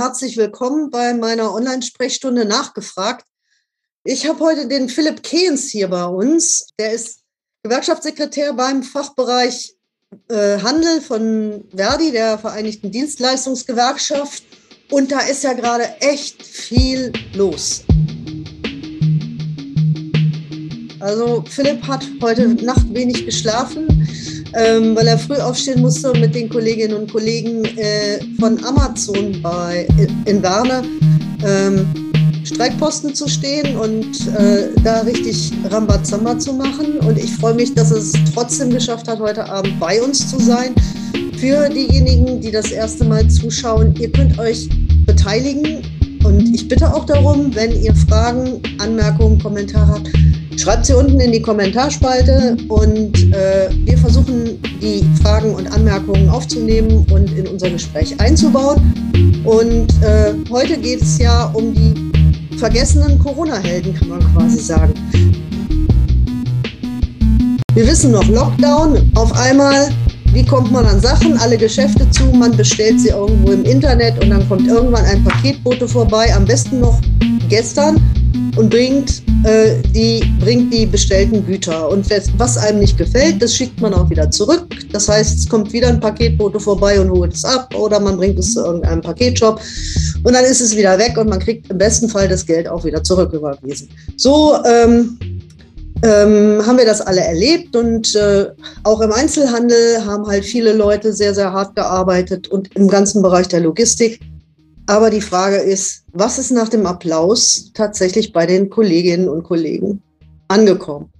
herzlich willkommen bei meiner Online-Sprechstunde nachgefragt. Ich habe heute den Philipp Kehns hier bei uns. Der ist Gewerkschaftssekretär beim Fachbereich äh, Handel von Verdi, der Vereinigten Dienstleistungsgewerkschaft. Und da ist ja gerade echt viel los. Also Philipp hat heute Nacht wenig geschlafen, ähm, weil er früh aufstehen musste, um mit den Kolleginnen und Kollegen äh, von Amazon bei, in Werne ähm, Streikposten zu stehen und äh, da richtig Rambazamba zu machen. Und ich freue mich, dass es trotzdem geschafft hat, heute Abend bei uns zu sein. Für diejenigen, die das erste Mal zuschauen, ihr könnt euch beteiligen. Und ich bitte auch darum, wenn ihr Fragen, Anmerkungen, Kommentare habt, schreibt sie unten in die Kommentarspalte und äh, wir versuchen, die Fragen und Anmerkungen aufzunehmen und in unser Gespräch einzubauen. Und äh, heute geht es ja um die vergessenen Corona-Helden, kann man quasi sagen. Wir wissen noch, Lockdown, auf einmal, wie kommt man an Sachen, alle Geschäfte zu, man bestellt sie irgendwo im Internet und dann kommt irgendwann ein Paketbote vorbei, am besten noch gestern und bringt, äh, die, bringt die bestellten Güter. Und was einem nicht gefällt, das schickt man auch wieder zurück. Das heißt, es kommt wieder ein Paketbote vorbei und holt es ab oder man bringt es zu irgendeinem Paketshop und dann ist es wieder weg und man kriegt im besten Fall das Geld auch wieder zurücküberwiesen. So ähm, ähm, haben wir das alle erlebt und äh, auch im Einzelhandel haben halt viele Leute sehr, sehr hart gearbeitet und im ganzen Bereich der Logistik. Aber die Frage ist, was ist nach dem Applaus tatsächlich bei den Kolleginnen und Kollegen angekommen?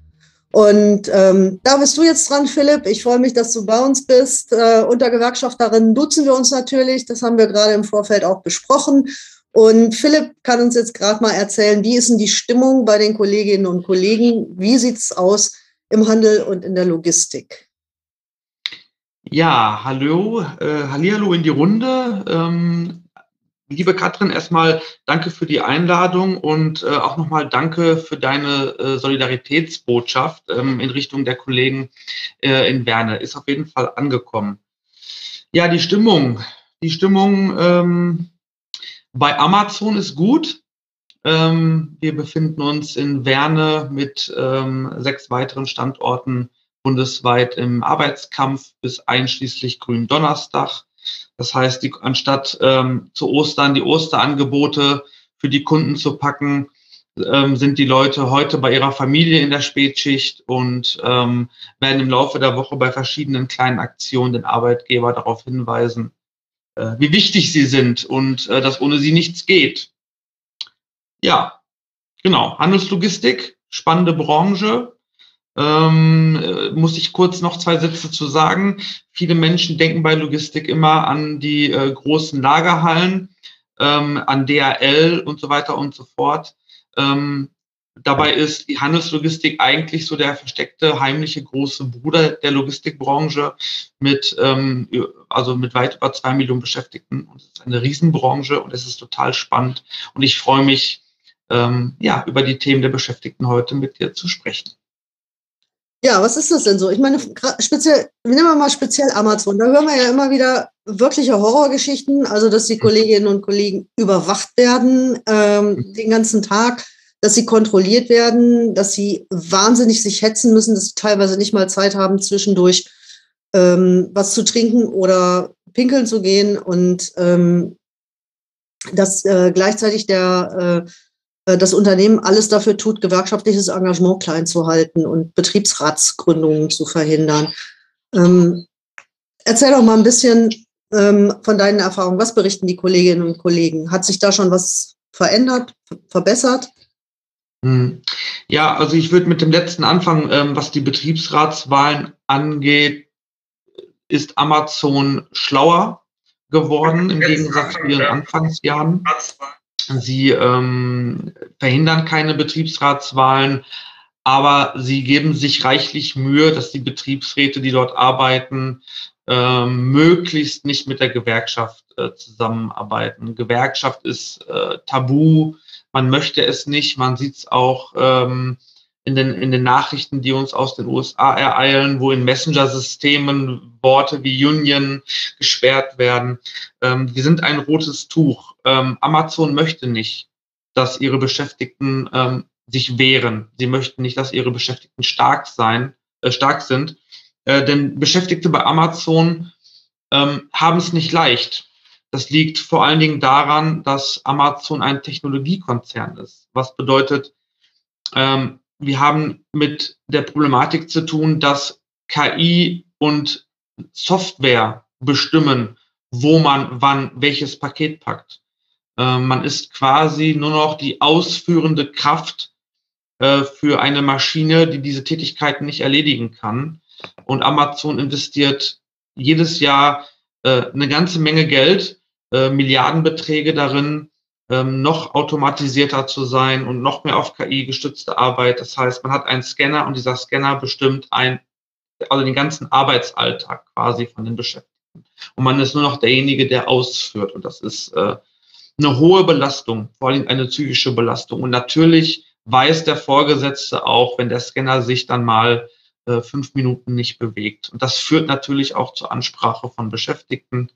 Und ähm, da bist du jetzt dran, Philipp. Ich freue mich, dass du bei uns bist. Äh, unter Gewerkschafterinnen duzen wir uns natürlich. Das haben wir gerade im Vorfeld auch besprochen. Und Philipp kann uns jetzt gerade mal erzählen, wie ist denn die Stimmung bei den Kolleginnen und Kollegen? Wie sieht es aus im Handel und in der Logistik? Ja, hallo, äh, Hallihallo in die Runde. Ähm, Liebe Katrin, erstmal danke für die Einladung und äh, auch nochmal danke für deine äh, Solidaritätsbotschaft ähm, in Richtung der Kollegen äh, in Berne. Ist auf jeden Fall angekommen. Ja, die Stimmung. Die Stimmung ähm, bei Amazon ist gut. Ähm, wir befinden uns in Werne mit ähm, sechs weiteren Standorten bundesweit im Arbeitskampf bis einschließlich Grünen Donnerstag. Das heißt, die, anstatt ähm, zu Ostern die Osterangebote für die Kunden zu packen, ähm, sind die Leute heute bei ihrer Familie in der Spätschicht und ähm, werden im Laufe der Woche bei verschiedenen kleinen Aktionen den Arbeitgeber darauf hinweisen, äh, wie wichtig sie sind und äh, dass ohne sie nichts geht. Ja, genau. Handelslogistik, spannende Branche. Ähm, äh, muss ich kurz noch zwei Sätze zu sagen. Viele Menschen denken bei Logistik immer an die äh, großen Lagerhallen, ähm, an DHL und so weiter und so fort. Ähm, dabei ist die Handelslogistik eigentlich so der versteckte, heimliche große Bruder der Logistikbranche mit, ähm, also mit weit über zwei Millionen Beschäftigten. Und es ist eine Riesenbranche und es ist total spannend. Und ich freue mich, ähm, ja, über die Themen der Beschäftigten heute mit dir zu sprechen. Ja, was ist das denn so? Ich meine, speziell, nehmen wir mal speziell Amazon. Da hören wir ja immer wieder wirkliche Horrorgeschichten, also dass die Kolleginnen und Kollegen überwacht werden ähm, mhm. den ganzen Tag, dass sie kontrolliert werden, dass sie wahnsinnig sich hetzen müssen, dass sie teilweise nicht mal Zeit haben, zwischendurch ähm, was zu trinken oder pinkeln zu gehen und ähm, dass äh, gleichzeitig der äh, das Unternehmen alles dafür tut, gewerkschaftliches Engagement klein zu halten und Betriebsratsgründungen zu verhindern. Ähm, erzähl doch mal ein bisschen ähm, von deinen Erfahrungen. Was berichten die Kolleginnen und Kollegen? Hat sich da schon was verändert, verbessert? Hm. Ja, also ich würde mit dem letzten anfangen, ähm, was die Betriebsratswahlen angeht, ist Amazon schlauer geworden im Gegensatz zu ihren Anfangsjahren. Sie ähm, verhindern keine Betriebsratswahlen, aber sie geben sich reichlich Mühe, dass die Betriebsräte, die dort arbeiten, äh, möglichst nicht mit der Gewerkschaft äh, zusammenarbeiten. Gewerkschaft ist äh, tabu, man möchte es nicht, man sieht es auch ähm, in den, in den Nachrichten, die uns aus den USA ereilen, wo in Messenger-Systemen Worte wie Union gesperrt werden. Ähm, die sind ein rotes Tuch. Ähm, Amazon möchte nicht, dass ihre Beschäftigten ähm, sich wehren. Sie möchten nicht, dass ihre Beschäftigten stark sein, äh, stark sind. Äh, denn Beschäftigte bei Amazon ähm, haben es nicht leicht. Das liegt vor allen Dingen daran, dass Amazon ein Technologiekonzern ist. Was bedeutet, ähm, wir haben mit der Problematik zu tun, dass KI und Software bestimmen, wo man wann welches Paket packt. Äh, man ist quasi nur noch die ausführende Kraft äh, für eine Maschine, die diese Tätigkeiten nicht erledigen kann. Und Amazon investiert jedes Jahr äh, eine ganze Menge Geld, äh, Milliardenbeträge darin, ähm, noch automatisierter zu sein und noch mehr auf KI gestützte Arbeit. Das heißt, man hat einen Scanner und dieser Scanner bestimmt ein, also den ganzen Arbeitsalltag quasi von den Beschäftigten. Und man ist nur noch derjenige, der ausführt. Und das ist äh, eine hohe Belastung, vor allem eine psychische Belastung. Und natürlich weiß der Vorgesetzte auch, wenn der Scanner sich dann mal äh, fünf Minuten nicht bewegt. Und das führt natürlich auch zur Ansprache von Beschäftigten.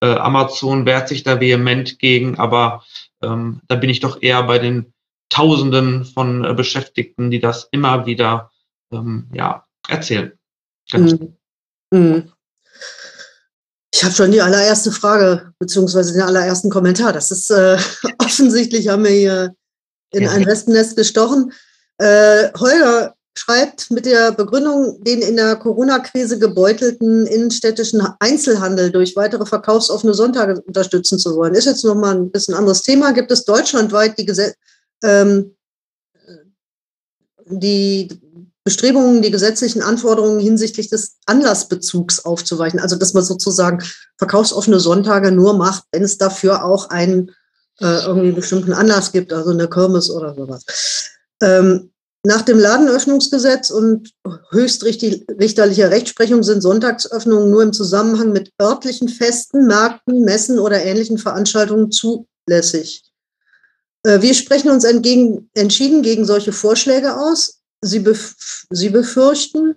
Äh, Amazon wehrt sich da vehement gegen, aber ähm, da bin ich doch eher bei den Tausenden von äh, Beschäftigten, die das immer wieder ähm, ja, erzählen. Mhm. Mhm. Ich habe schon die allererste Frage, beziehungsweise den allerersten Kommentar. Das ist äh, offensichtlich, haben wir hier in ja. ein Wespennest gestochen. Äh, Holger, schreibt mit der Begründung, den in der Corona-Krise gebeutelten innenstädtischen Einzelhandel durch weitere verkaufsoffene Sonntage unterstützen zu wollen. Ist jetzt nochmal ein bisschen anderes Thema. Gibt es deutschlandweit die, Gesetz ähm, die Bestrebungen, die gesetzlichen Anforderungen hinsichtlich des Anlassbezugs aufzuweichen? Also, dass man sozusagen verkaufsoffene Sonntage nur macht, wenn es dafür auch einen äh, irgendwie bestimmten Anlass gibt, also eine Kirmes oder sowas. Ähm, nach dem Ladenöffnungsgesetz und höchstrichterlicher Rechtsprechung sind Sonntagsöffnungen nur im Zusammenhang mit örtlichen Festen, Märkten, Messen oder ähnlichen Veranstaltungen zulässig. Äh, wir sprechen uns entgegen, entschieden gegen solche Vorschläge aus. Sie, bef Sie befürchten,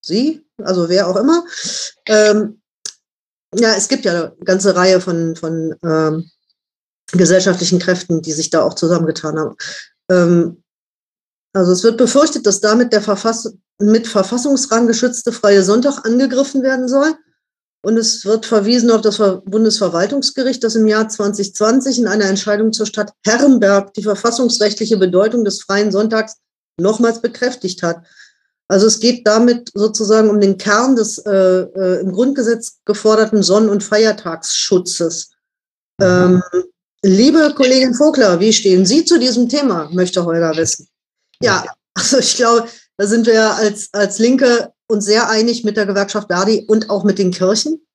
Sie, also wer auch immer, ähm, ja, es gibt ja eine ganze Reihe von, von ähm, gesellschaftlichen Kräften, die sich da auch zusammengetan haben. Ähm, also es wird befürchtet, dass damit der Verfass mit Verfassungsrang geschützte freie Sonntag angegriffen werden soll. Und es wird verwiesen auf das Bundesverwaltungsgericht, das im Jahr 2020 in einer Entscheidung zur Stadt Herrenberg die verfassungsrechtliche Bedeutung des freien Sonntags nochmals bekräftigt hat. Also es geht damit sozusagen um den Kern des äh, äh, im Grundgesetz geforderten Sonn- und Feiertagsschutzes. Mhm. Ähm, liebe Kollegin Vogler, wie stehen Sie zu diesem Thema, möchte Holger wissen. Ja, also ich glaube, da sind wir als, als Linke uns sehr einig mit der Gewerkschaft Verdi und auch mit den Kirchen,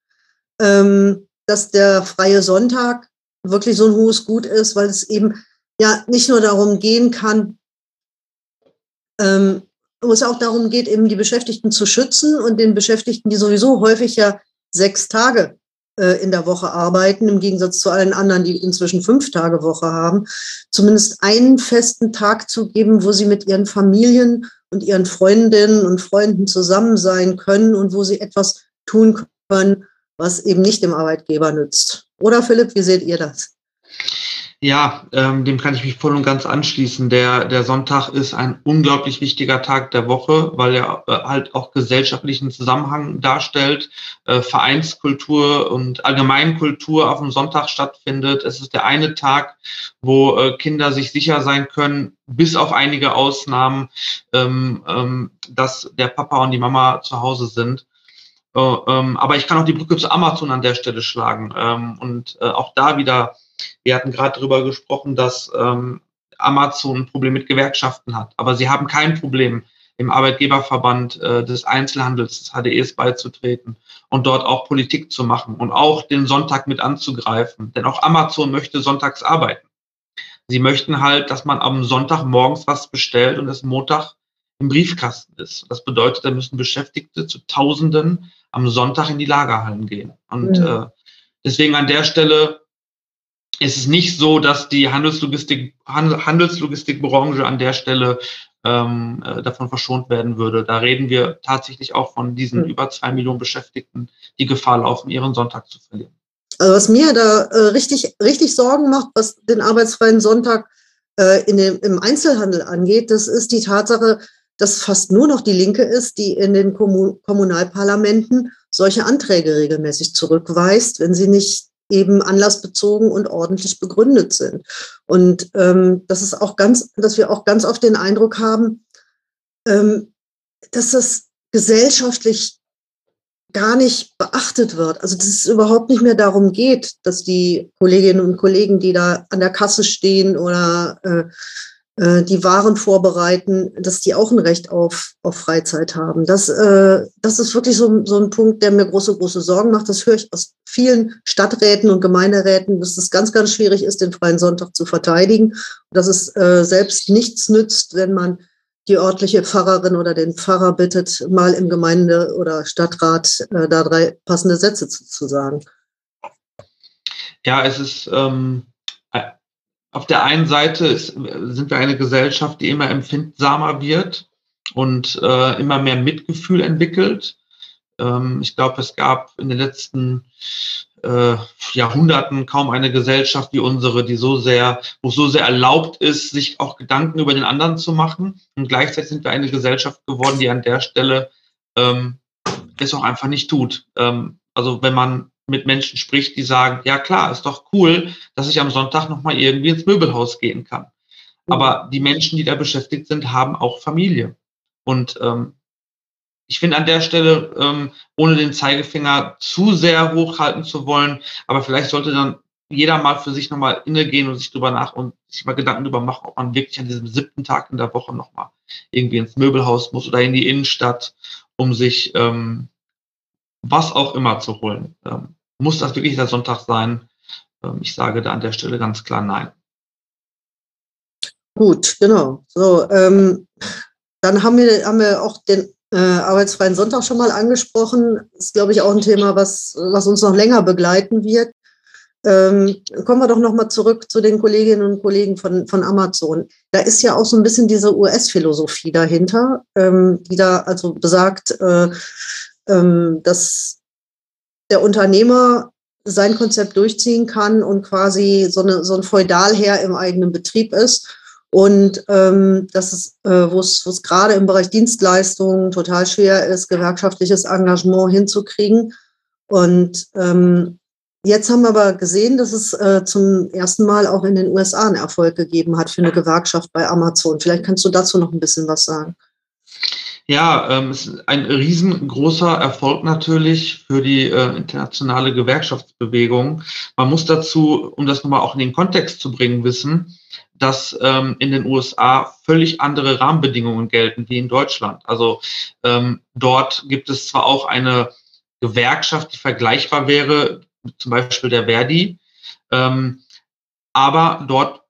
ähm, dass der freie Sonntag wirklich so ein hohes Gut ist, weil es eben ja nicht nur darum gehen kann, ähm, wo es auch darum geht, eben die Beschäftigten zu schützen und den Beschäftigten, die sowieso häufig ja sechs Tage in der Woche arbeiten, im Gegensatz zu allen anderen, die inzwischen fünf Tage Woche haben, zumindest einen festen Tag zu geben, wo sie mit ihren Familien und ihren Freundinnen und Freunden zusammen sein können und wo sie etwas tun können, was eben nicht dem Arbeitgeber nützt. Oder Philipp, wie seht ihr das? Ja, ähm, dem kann ich mich voll und ganz anschließen. Der, der Sonntag ist ein unglaublich wichtiger Tag der Woche, weil er äh, halt auch gesellschaftlichen Zusammenhang darstellt, äh, Vereinskultur und Allgemeinkultur auf dem Sonntag stattfindet. Es ist der eine Tag, wo äh, Kinder sich sicher sein können, bis auf einige Ausnahmen, ähm, ähm, dass der Papa und die Mama zu Hause sind. Äh, ähm, aber ich kann auch die Brücke zu Amazon an der Stelle schlagen ähm, und äh, auch da wieder wir hatten gerade darüber gesprochen, dass ähm, Amazon ein Problem mit Gewerkschaften hat. Aber sie haben kein Problem, im Arbeitgeberverband äh, des Einzelhandels, des HDEs beizutreten und dort auch Politik zu machen und auch den Sonntag mit anzugreifen. Denn auch Amazon möchte sonntags arbeiten. Sie möchten halt, dass man am Sonntag morgens was bestellt und es Montag im Briefkasten ist. Das bedeutet, da müssen Beschäftigte zu Tausenden am Sonntag in die Lagerhallen gehen. Und mhm. äh, deswegen an der Stelle es ist nicht so, dass die Handelslogistik, Handelslogistikbranche an der Stelle ähm, äh, davon verschont werden würde. Da reden wir tatsächlich auch von diesen mhm. über zwei Millionen Beschäftigten, die Gefahr laufen, ihren Sonntag zu verlieren. Also was mir da äh, richtig, richtig Sorgen macht, was den arbeitsfreien Sonntag äh, in dem, im Einzelhandel angeht, das ist die Tatsache, dass fast nur noch die Linke ist, die in den Kommun Kommunalparlamenten solche Anträge regelmäßig zurückweist, wenn sie nicht eben anlassbezogen und ordentlich begründet sind. Und ähm, das ist auch ganz, dass wir auch ganz oft den Eindruck haben, ähm, dass das gesellschaftlich gar nicht beachtet wird. Also dass es überhaupt nicht mehr darum geht, dass die Kolleginnen und Kollegen, die da an der Kasse stehen oder äh, äh, die Waren vorbereiten, dass die auch ein Recht auf, auf Freizeit haben. Das, äh, das ist wirklich so, so ein Punkt, der mir große, große Sorgen macht. Das höre ich aus vielen Stadträten und Gemeinderäten, dass es ganz, ganz schwierig ist, den freien Sonntag zu verteidigen. dass es äh, selbst nichts nützt, wenn man die örtliche Pfarrerin oder den Pfarrer bittet, mal im Gemeinde- oder Stadtrat äh, da drei passende Sätze zu, zu sagen. Ja, es ist ähm, auf der einen Seite ist, sind wir eine Gesellschaft, die immer empfindsamer wird und äh, immer mehr Mitgefühl entwickelt. Ähm, ich glaube, es gab in den letzten äh, Jahrhunderten kaum eine Gesellschaft wie unsere, die so sehr, wo so sehr erlaubt ist, sich auch Gedanken über den anderen zu machen. Und gleichzeitig sind wir eine Gesellschaft geworden, die an der Stelle ähm, es auch einfach nicht tut. Ähm, also wenn man mit Menschen spricht, die sagen, ja klar, ist doch cool, dass ich am Sonntag nochmal irgendwie ins Möbelhaus gehen kann. Mhm. Aber die Menschen, die da beschäftigt sind, haben auch Familie. Und ähm, ich finde an der Stelle, ähm, ohne den Zeigefinger zu sehr hochhalten zu wollen, aber vielleicht sollte dann jeder mal für sich nochmal innegehen und sich drüber nach und sich mal Gedanken darüber machen, ob man wirklich an diesem siebten Tag in der Woche nochmal irgendwie ins Möbelhaus muss oder in die Innenstadt, um sich ähm, was auch immer zu holen. Ähm, muss das wirklich der Sonntag sein? Ähm, ich sage da an der Stelle ganz klar nein. Gut, genau. So, ähm, dann haben wir, haben wir auch den äh, arbeitsfreien Sonntag schon mal angesprochen. Das ist, glaube ich, auch ein Thema, was, was uns noch länger begleiten wird. Ähm, kommen wir doch noch mal zurück zu den Kolleginnen und Kollegen von, von Amazon. Da ist ja auch so ein bisschen diese US-Philosophie dahinter, ähm, die da also besagt, äh, ähm, dass der Unternehmer sein Konzept durchziehen kann und quasi so, eine, so ein Feudalherr im eigenen Betrieb ist. Und ähm, das ist, äh, wo es gerade im Bereich Dienstleistungen total schwer ist, gewerkschaftliches Engagement hinzukriegen. Und ähm, jetzt haben wir aber gesehen, dass es äh, zum ersten Mal auch in den USA einen Erfolg gegeben hat für eine Gewerkschaft bei Amazon. Vielleicht kannst du dazu noch ein bisschen was sagen. Ja, ähm, es ist ein riesengroßer Erfolg natürlich für die äh, internationale Gewerkschaftsbewegung. Man muss dazu, um das nochmal auch in den Kontext zu bringen, wissen, dass ähm, in den USA völlig andere Rahmenbedingungen gelten wie in Deutschland. Also ähm, dort gibt es zwar auch eine Gewerkschaft, die vergleichbar wäre, zum Beispiel der Verdi, ähm, aber dort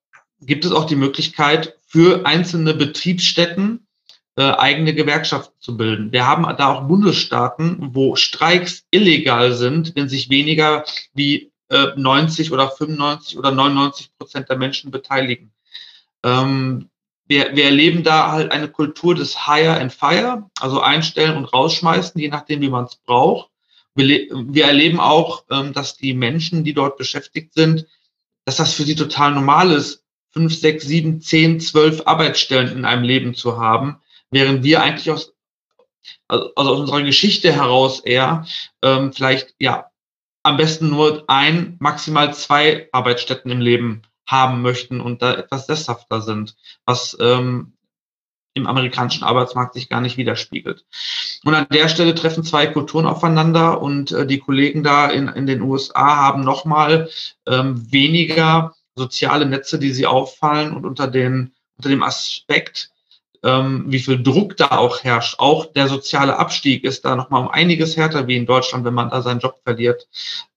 gibt es auch die Möglichkeit für einzelne Betriebsstätten äh, eigene Gewerkschaften zu bilden. Wir haben da auch Bundesstaaten, wo Streiks illegal sind, wenn sich weniger wie äh, 90 oder 95 oder 99 Prozent der Menschen beteiligen. Ähm, wir, wir erleben da halt eine Kultur des Hire and Fire, also einstellen und rausschmeißen, je nachdem, wie man es braucht. Wir, wir erleben auch, ähm, dass die Menschen, die dort beschäftigt sind, dass das für sie total normal ist, fünf, sechs, sieben, zehn, zwölf Arbeitsstellen in einem Leben zu haben während wir eigentlich aus, also aus unserer Geschichte heraus eher ähm, vielleicht ja am besten nur ein, maximal zwei Arbeitsstätten im Leben haben möchten und da etwas sesshafter sind, was ähm, im amerikanischen Arbeitsmarkt sich gar nicht widerspiegelt. Und an der Stelle treffen zwei Kulturen aufeinander und äh, die Kollegen da in, in den USA haben nochmal ähm, weniger soziale Netze, die sie auffallen und unter, den, unter dem Aspekt ähm, wie viel Druck da auch herrscht. Auch der soziale Abstieg ist da nochmal um einiges härter wie in Deutschland, wenn man da seinen Job verliert.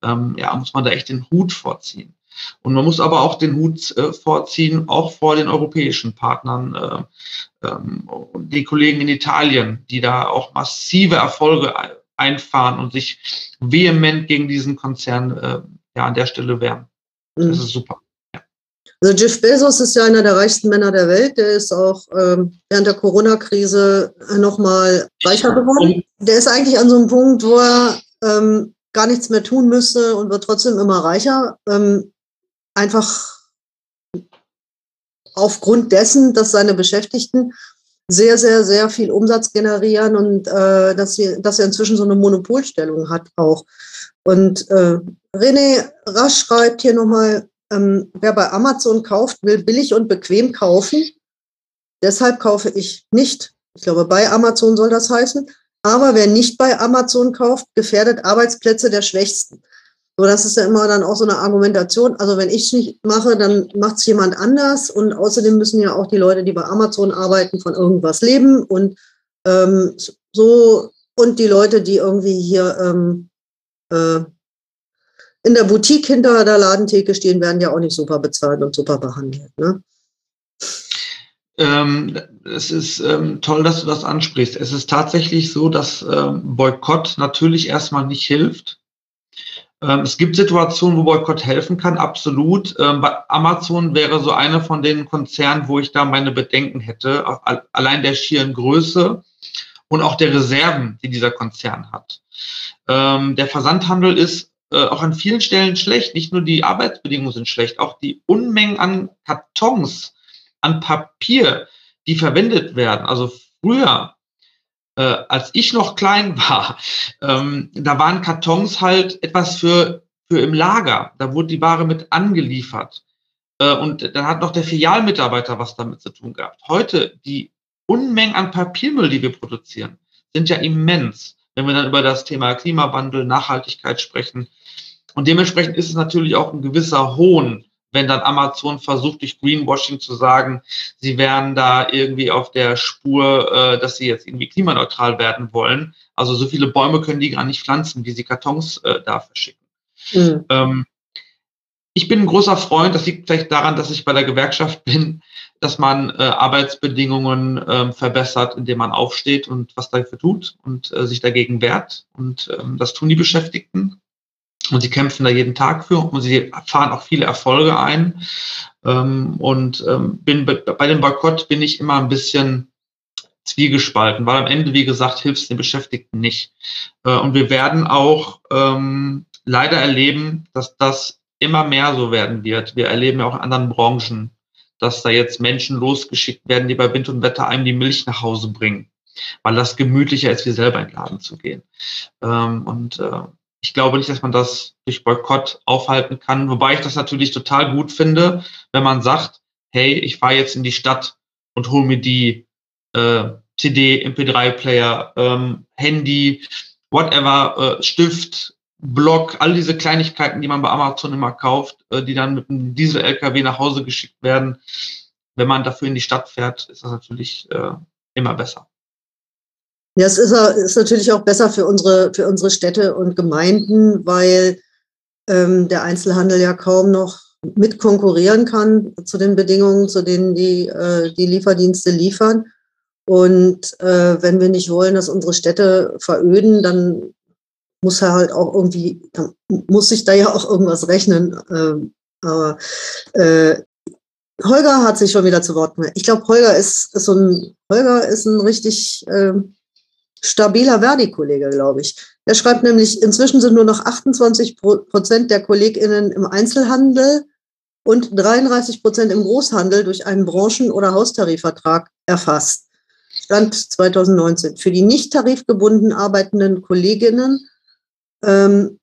Ähm, ja, muss man da echt den Hut vorziehen. Und man muss aber auch den Hut äh, vorziehen, auch vor den europäischen Partnern, äh, ähm, die Kollegen in Italien, die da auch massive Erfolge einfahren und sich vehement gegen diesen Konzern äh, ja, an der Stelle wehren. Das mhm. ist super. Also Jeff Bezos ist ja einer der reichsten Männer der Welt. Der ist auch ähm, während der Corona-Krise nochmal reicher geworden. Der ist eigentlich an so einem Punkt, wo er ähm, gar nichts mehr tun müsste und wird trotzdem immer reicher. Ähm, einfach aufgrund dessen, dass seine Beschäftigten sehr, sehr, sehr viel Umsatz generieren und äh, dass, sie, dass er inzwischen so eine Monopolstellung hat auch. Und äh, René Rasch schreibt hier nochmal, ähm, wer bei Amazon kauft, will billig und bequem kaufen. Deshalb kaufe ich nicht. Ich glaube, bei Amazon soll das heißen. Aber wer nicht bei Amazon kauft, gefährdet Arbeitsplätze der Schwächsten. So, das ist ja immer dann auch so eine Argumentation. Also wenn ich es nicht mache, dann macht es jemand anders. Und außerdem müssen ja auch die Leute, die bei Amazon arbeiten, von irgendwas leben. Und ähm, so und die Leute, die irgendwie hier ähm, äh, in der Boutique hinter der Ladentheke stehen, werden ja auch nicht super bezahlt und super behandelt. Ne? Ähm, es ist ähm, toll, dass du das ansprichst. Es ist tatsächlich so, dass ähm, Boykott natürlich erstmal nicht hilft. Ähm, es gibt Situationen, wo Boykott helfen kann, absolut. Ähm, bei Amazon wäre so eine von den Konzernen, wo ich da meine Bedenken hätte, allein der schieren Größe und auch der Reserven, die dieser Konzern hat. Ähm, der Versandhandel ist äh, auch an vielen Stellen schlecht. Nicht nur die Arbeitsbedingungen sind schlecht, auch die Unmengen an Kartons, an Papier, die verwendet werden. Also früher, äh, als ich noch klein war, ähm, da waren Kartons halt etwas für, für im Lager. Da wurde die Ware mit angeliefert. Äh, und dann hat noch der Filialmitarbeiter was damit zu tun gehabt. Heute, die Unmengen an Papiermüll, die wir produzieren, sind ja immens, wenn wir dann über das Thema Klimawandel, Nachhaltigkeit sprechen. Und dementsprechend ist es natürlich auch ein gewisser Hohn, wenn dann Amazon versucht, durch Greenwashing zu sagen, sie wären da irgendwie auf der Spur, äh, dass sie jetzt irgendwie klimaneutral werden wollen. Also so viele Bäume können die gar nicht pflanzen, wie sie Kartons äh, da verschicken. Mhm. Ähm, ich bin ein großer Freund, das liegt vielleicht daran, dass ich bei der Gewerkschaft bin, dass man äh, Arbeitsbedingungen äh, verbessert, indem man aufsteht und was dafür tut und äh, sich dagegen wehrt. Und ähm, das tun die Beschäftigten. Und sie kämpfen da jeden Tag für und sie fahren auch viele Erfolge ein. Ähm, und ähm, bin bei dem Boykott bin ich immer ein bisschen zwiegespalten, weil am Ende, wie gesagt, hilft es den Beschäftigten nicht. Äh, und wir werden auch ähm, leider erleben, dass das immer mehr so werden wird. Wir erleben ja auch in anderen Branchen, dass da jetzt Menschen losgeschickt werden, die bei Wind und Wetter einem die Milch nach Hause bringen, weil das gemütlicher ist, wie selber in den Laden zu gehen. Und äh, ich glaube nicht, dass man das durch Boykott aufhalten kann, wobei ich das natürlich total gut finde, wenn man sagt, hey, ich fahre jetzt in die Stadt und hole mir die äh, CD, MP3-Player, ähm, Handy, whatever, äh, Stift, Block, all diese Kleinigkeiten, die man bei Amazon immer kauft, äh, die dann mit einem Diesel-LKW nach Hause geschickt werden. Wenn man dafür in die Stadt fährt, ist das natürlich äh, immer besser. Ja, es ist, ist, natürlich auch besser für unsere, für unsere Städte und Gemeinden, weil ähm, der Einzelhandel ja kaum noch mit konkurrieren kann zu den Bedingungen, zu denen die, äh, die Lieferdienste liefern. Und äh, wenn wir nicht wollen, dass unsere Städte veröden, dann muss er halt auch irgendwie, dann muss sich da ja auch irgendwas rechnen. Ähm, aber äh, Holger hat sich schon wieder zu Wort gemeldet. Ich glaube, Holger ist, ist so ein Holger ist ein richtig ähm, stabiler Verdi-Kollege, glaube ich. Er schreibt nämlich, inzwischen sind nur noch 28 Prozent der KollegInnen im Einzelhandel und 33 Prozent im Großhandel durch einen Branchen- oder Haustarifvertrag erfasst. Stand 2019. Für die nicht tarifgebunden arbeitenden Kolleginnen ähm,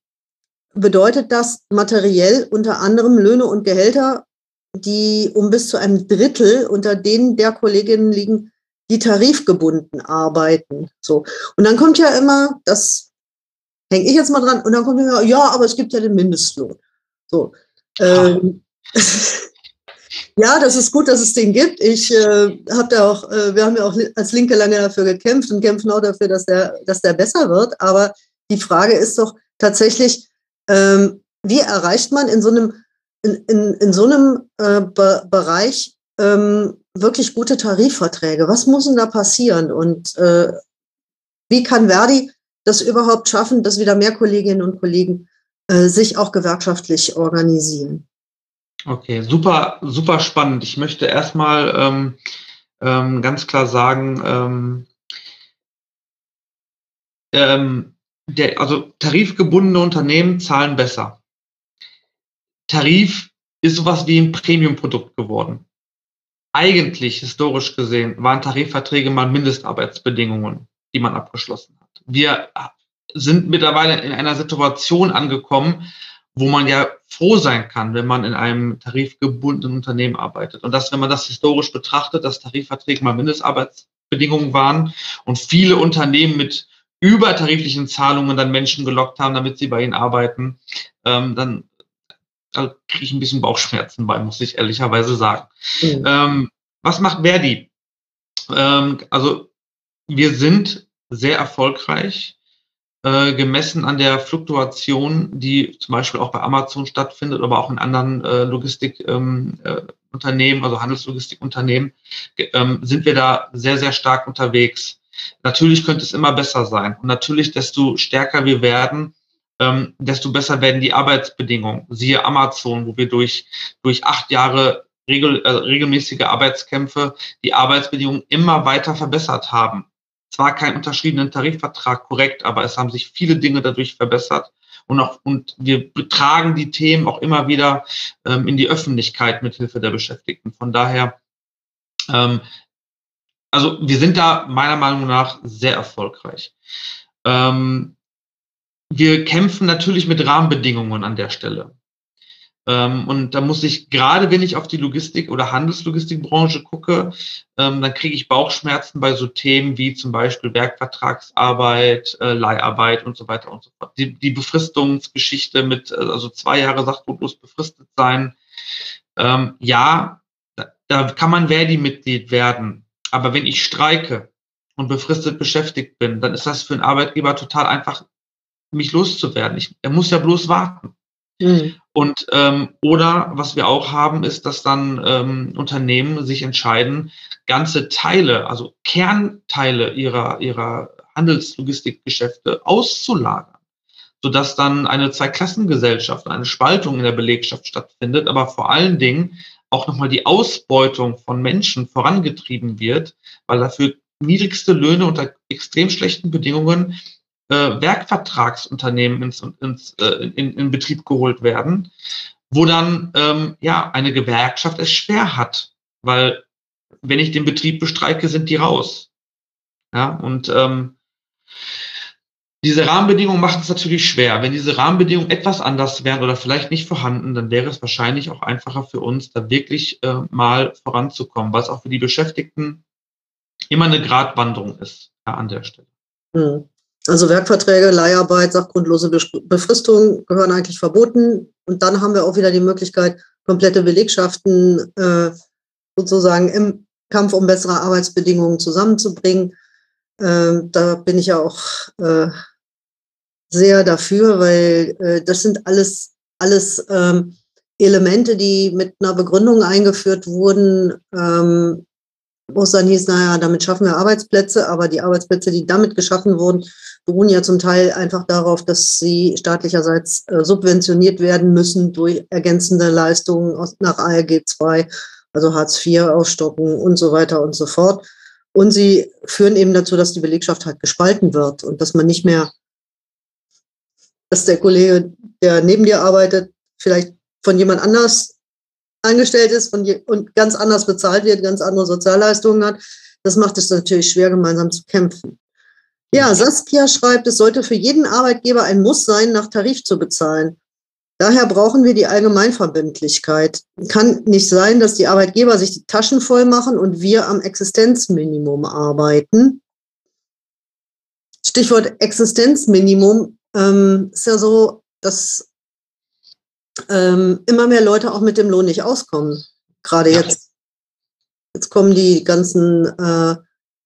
bedeutet das materiell unter anderem Löhne und Gehälter, die um bis zu einem Drittel unter denen der Kolleginnen liegen, die tarifgebunden arbeiten. So. Und dann kommt ja immer, das hänge ich jetzt mal dran, und dann kommt immer, ja, aber es gibt ja den Mindestlohn. So. Ähm, ja, das ist gut, dass es den gibt. Ich äh, habe da auch, äh, wir haben ja auch als Linke lange dafür gekämpft und kämpfen auch dafür, dass der, dass der besser wird. Aber die Frage ist doch tatsächlich, ähm, wie erreicht man in so einem, in, in, in so einem äh, Be Bereich ähm, wirklich gute Tarifverträge? Was muss denn da passieren? Und äh, wie kann Verdi das überhaupt schaffen, dass wieder mehr Kolleginnen und Kollegen äh, sich auch gewerkschaftlich organisieren? Okay, super, super spannend. Ich möchte erstmal ähm, ähm, ganz klar sagen, ähm, ähm, der, also tarifgebundene Unternehmen zahlen besser. Tarif ist sowas wie ein Premium-Produkt geworden. Eigentlich, historisch gesehen, waren Tarifverträge mal Mindestarbeitsbedingungen, die man abgeschlossen hat. Wir sind mittlerweile in einer Situation angekommen, wo man ja froh sein kann, wenn man in einem tarifgebundenen Unternehmen arbeitet. Und das, wenn man das historisch betrachtet, dass Tarifverträge mal Mindestarbeitsbedingungen waren und viele Unternehmen mit übertariflichen Zahlungen dann Menschen gelockt haben, damit sie bei ihnen arbeiten, ähm, dann da kriege ich ein bisschen Bauchschmerzen bei, muss ich ehrlicherweise sagen. Mhm. Ähm, was macht Verdi? Ähm, also wir sind sehr erfolgreich, äh, gemessen an der Fluktuation, die zum Beispiel auch bei Amazon stattfindet, aber auch in anderen äh, Logistikunternehmen, ähm, äh, also Handelslogistikunternehmen, ähm, sind wir da sehr, sehr stark unterwegs. Natürlich könnte es immer besser sein. Und natürlich, desto stärker wir werden, ähm, desto besser werden die Arbeitsbedingungen. Siehe Amazon, wo wir durch, durch acht Jahre regel, äh, regelmäßige Arbeitskämpfe die Arbeitsbedingungen immer weiter verbessert haben. Zwar kein unterschriebenen Tarifvertrag, korrekt, aber es haben sich viele Dinge dadurch verbessert. Und, auch, und wir betragen die Themen auch immer wieder ähm, in die Öffentlichkeit mit Hilfe der Beschäftigten. Von daher ähm, also wir sind da meiner Meinung nach sehr erfolgreich. Ähm, wir kämpfen natürlich mit Rahmenbedingungen an der Stelle. Ähm, und da muss ich, gerade wenn ich auf die Logistik- oder Handelslogistikbranche gucke, ähm, dann kriege ich Bauchschmerzen bei so Themen wie zum Beispiel Werkvertragsarbeit, äh, Leiharbeit und so weiter und so fort. Die, die Befristungsgeschichte mit, äh, also zwei Jahre sachgrundlos befristet sein. Ähm, ja, da, da kann man Verdi-Mitglied werden. Aber wenn ich streike und befristet beschäftigt bin, dann ist das für einen Arbeitgeber total einfach, mich loszuwerden. Ich, er muss ja bloß warten. Mhm. Und ähm, oder was wir auch haben, ist, dass dann ähm, Unternehmen sich entscheiden, ganze Teile, also Kernteile ihrer ihrer Handelslogistikgeschäfte auszulagern, sodass dann eine Zweiklassengesellschaft, eine Spaltung in der Belegschaft stattfindet, aber vor allen Dingen auch nochmal die Ausbeutung von Menschen vorangetrieben wird, weil dafür niedrigste Löhne unter extrem schlechten Bedingungen äh, Werkvertragsunternehmen ins, ins, äh, in, in Betrieb geholt werden, wo dann ähm, ja eine Gewerkschaft es schwer hat, weil wenn ich den Betrieb bestreike, sind die raus. Ja, und ähm, diese Rahmenbedingungen machen es natürlich schwer. Wenn diese Rahmenbedingungen etwas anders wären oder vielleicht nicht vorhanden, dann wäre es wahrscheinlich auch einfacher für uns, da wirklich äh, mal voranzukommen, was auch für die Beschäftigten immer eine Gratwanderung ist ja, an der Stelle. Hm. Also Werkverträge, Leiharbeit, sachgrundlose Befristung gehören eigentlich verboten. Und dann haben wir auch wieder die Möglichkeit, komplette Belegschaften äh, sozusagen im Kampf um bessere Arbeitsbedingungen zusammenzubringen. Ähm, da bin ich ja auch äh, sehr dafür, weil äh, das sind alles, alles ähm, Elemente, die mit einer Begründung eingeführt wurden, ähm, wo es dann hieß, naja, damit schaffen wir Arbeitsplätze, aber die Arbeitsplätze, die damit geschaffen wurden, beruhen ja zum Teil einfach darauf, dass sie staatlicherseits äh, subventioniert werden müssen durch ergänzende Leistungen nach ARG II, also Hartz IV ausstocken und so weiter und so fort. Und sie führen eben dazu, dass die Belegschaft halt gespalten wird und dass man nicht mehr, dass der Kollege, der neben dir arbeitet, vielleicht von jemand anders angestellt ist je, und ganz anders bezahlt wird, ganz andere Sozialleistungen hat. Das macht es natürlich schwer, gemeinsam zu kämpfen. Ja, Saskia schreibt, es sollte für jeden Arbeitgeber ein Muss sein, nach Tarif zu bezahlen. Daher brauchen wir die Allgemeinverbindlichkeit. Kann nicht sein, dass die Arbeitgeber sich die Taschen voll machen und wir am Existenzminimum arbeiten. Stichwort Existenzminimum ähm, ist ja so, dass ähm, immer mehr Leute auch mit dem Lohn nicht auskommen. Gerade jetzt. Jetzt kommen die ganzen äh,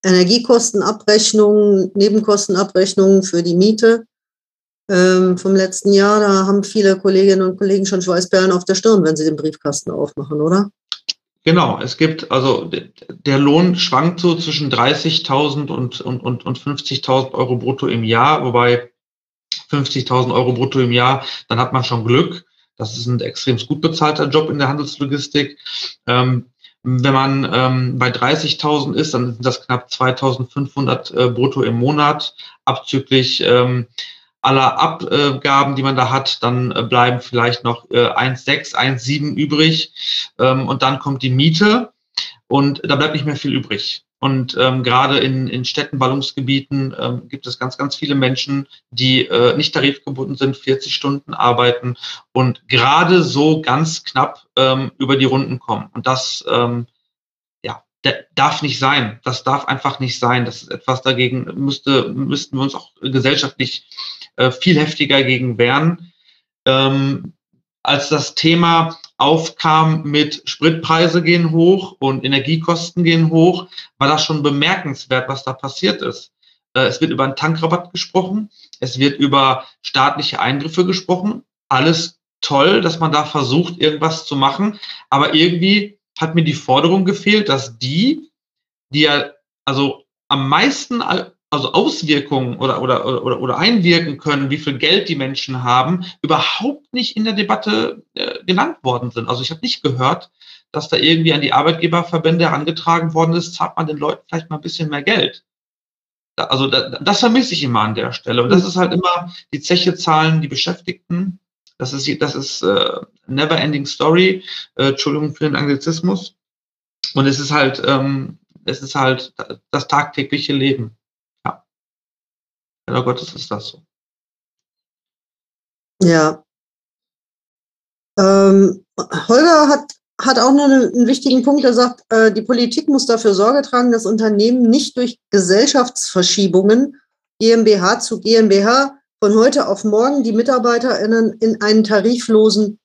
Energiekostenabrechnungen, Nebenkostenabrechnungen für die Miete ähm, vom letzten Jahr. Da haben viele Kolleginnen und Kollegen schon Schweißperlen auf der Stirn, wenn sie den Briefkasten aufmachen, oder? Genau, es gibt, also der Lohn schwankt so zwischen 30.000 und, und, und, und 50.000 Euro brutto im Jahr, wobei 50.000 Euro brutto im Jahr, dann hat man schon Glück. Das ist ein extrem gut bezahlter Job in der Handelslogistik. Ähm, wenn man ähm, bei 30.000 ist, dann sind das knapp 2.500 äh, brutto im Monat, abzüglich ähm, aller Abgaben, die man da hat, dann äh, bleiben vielleicht noch äh, 1,6, 1,7 übrig ähm, und dann kommt die Miete und da bleibt nicht mehr viel übrig. Und ähm, gerade in, in Städten, Ballungsgebieten ähm, gibt es ganz, ganz viele Menschen, die äh, nicht tarifgebunden sind, 40 Stunden arbeiten und gerade so ganz knapp ähm, über die Runden kommen. Und das ähm, ja, darf nicht sein. Das darf einfach nicht sein. Das ist etwas dagegen, müsste, müssten wir uns auch gesellschaftlich äh, viel heftiger gegen wehren. Ähm, als das Thema aufkam mit Spritpreise gehen hoch und Energiekosten gehen hoch, war das schon bemerkenswert, was da passiert ist. Äh, es wird über einen Tankrabatt gesprochen, es wird über staatliche Eingriffe gesprochen. Alles toll, dass man da versucht, irgendwas zu machen. Aber irgendwie hat mir die Forderung gefehlt, dass die, die ja also am meisten also Auswirkungen oder, oder, oder, oder einwirken können, wie viel Geld die Menschen haben, überhaupt nicht in der Debatte äh, genannt worden sind. Also ich habe nicht gehört, dass da irgendwie an die Arbeitgeberverbände herangetragen worden ist, zahlt man den Leuten vielleicht mal ein bisschen mehr Geld. Da, also da, das vermisse ich immer an der Stelle. Und das ist halt immer, die Zeche zahlen die Beschäftigten. Das ist, das ist äh, never ending story. Äh, Entschuldigung für den Anglizismus. Und es ist halt, ähm, es ist halt das tagtägliche Leben. Leider Gottes ist das so. Ja. Ähm, Holger hat, hat auch noch einen, wichtigen Punkt. Er sagt, äh, die Politik muss dafür Sorge tragen, dass Unternehmen nicht durch Gesellschaftsverschiebungen GmbH zu GmbH von heute auf morgen die MitarbeiterInnen in einen tariflosen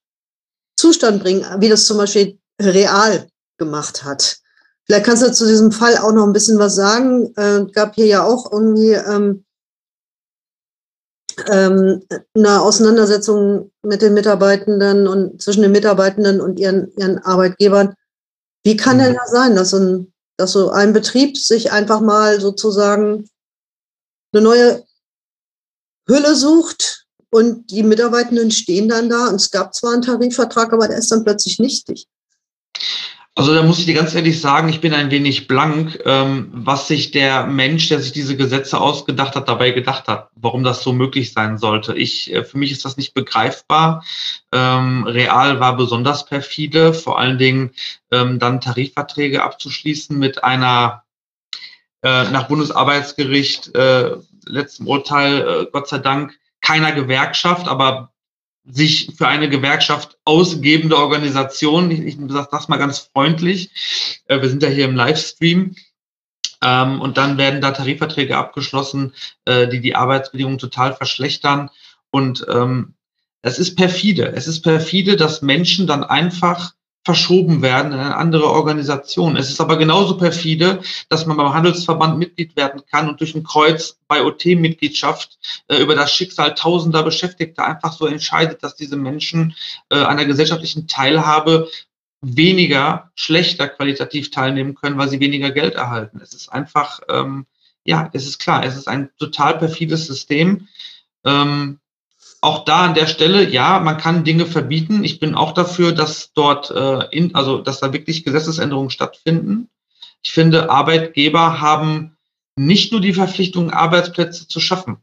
Zustand bringen, wie das zum Beispiel Real gemacht hat. Vielleicht kannst du zu diesem Fall auch noch ein bisschen was sagen. Äh, gab hier ja auch irgendwie ähm, ähm, eine Auseinandersetzung mit den Mitarbeitenden und zwischen den Mitarbeitenden und ihren, ihren Arbeitgebern. Wie kann denn mhm. das sein, dass, ein, dass so ein Betrieb sich einfach mal sozusagen eine neue Hülle sucht und die Mitarbeitenden stehen dann da und es gab zwar einen Tarifvertrag, aber der ist dann plötzlich nichtig. Also da muss ich dir ganz ehrlich sagen, ich bin ein wenig blank, ähm, was sich der Mensch, der sich diese Gesetze ausgedacht hat, dabei gedacht hat, warum das so möglich sein sollte. Ich, äh, für mich ist das nicht begreifbar. Ähm, Real war besonders perfide, vor allen Dingen ähm, dann Tarifverträge abzuschließen mit einer äh, nach Bundesarbeitsgericht äh, letztem Urteil, äh, Gott sei Dank, keiner Gewerkschaft, aber sich für eine Gewerkschaft ausgebende Organisation, ich, ich sage das mal ganz freundlich, äh, wir sind ja hier im Livestream, ähm, und dann werden da Tarifverträge abgeschlossen, äh, die die Arbeitsbedingungen total verschlechtern. Und ähm, es ist perfide. Es ist perfide, dass Menschen dann einfach verschoben werden in eine andere Organisation. Es ist aber genauso perfide, dass man beim Handelsverband Mitglied werden kann und durch ein Kreuz bei OT-Mitgliedschaft äh, über das Schicksal tausender Beschäftigter einfach so entscheidet, dass diese Menschen äh, einer gesellschaftlichen Teilhabe weniger, schlechter qualitativ teilnehmen können, weil sie weniger Geld erhalten. Es ist einfach, ähm, ja, es ist klar, es ist ein total perfides System. Ähm, auch da an der Stelle, ja, man kann Dinge verbieten. Ich bin auch dafür, dass dort, äh, in, also dass da wirklich Gesetzesänderungen stattfinden. Ich finde, Arbeitgeber haben nicht nur die Verpflichtung, Arbeitsplätze zu schaffen.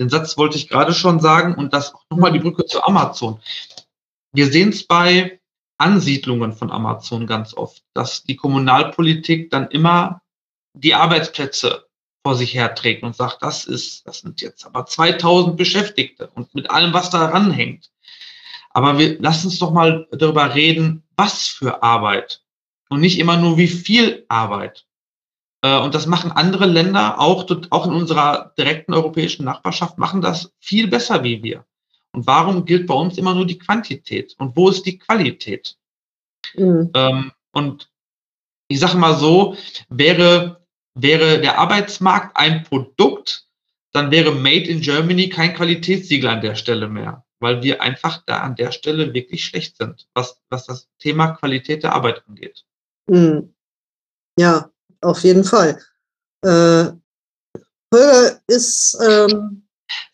Den Satz wollte ich gerade schon sagen und das auch nochmal die Brücke zu Amazon. Wir sehen es bei Ansiedlungen von Amazon ganz oft, dass die Kommunalpolitik dann immer die Arbeitsplätze vor sich herträgt und sagt, das ist, das sind jetzt aber 2000 Beschäftigte und mit allem, was daran hängt. Aber wir lassen uns doch mal darüber reden, was für Arbeit und nicht immer nur wie viel Arbeit. Äh, und das machen andere Länder auch, auch in unserer direkten europäischen Nachbarschaft, machen das viel besser wie wir. Und warum gilt bei uns immer nur die Quantität? Und wo ist die Qualität? Mhm. Ähm, und ich sage mal so, wäre Wäre der Arbeitsmarkt ein Produkt, dann wäre Made in Germany kein Qualitätssiegel an der Stelle mehr, weil wir einfach da an der Stelle wirklich schlecht sind, was, was das Thema Qualität der Arbeit angeht. Hm. Ja, auf jeden Fall. Äh, Holger ist ähm,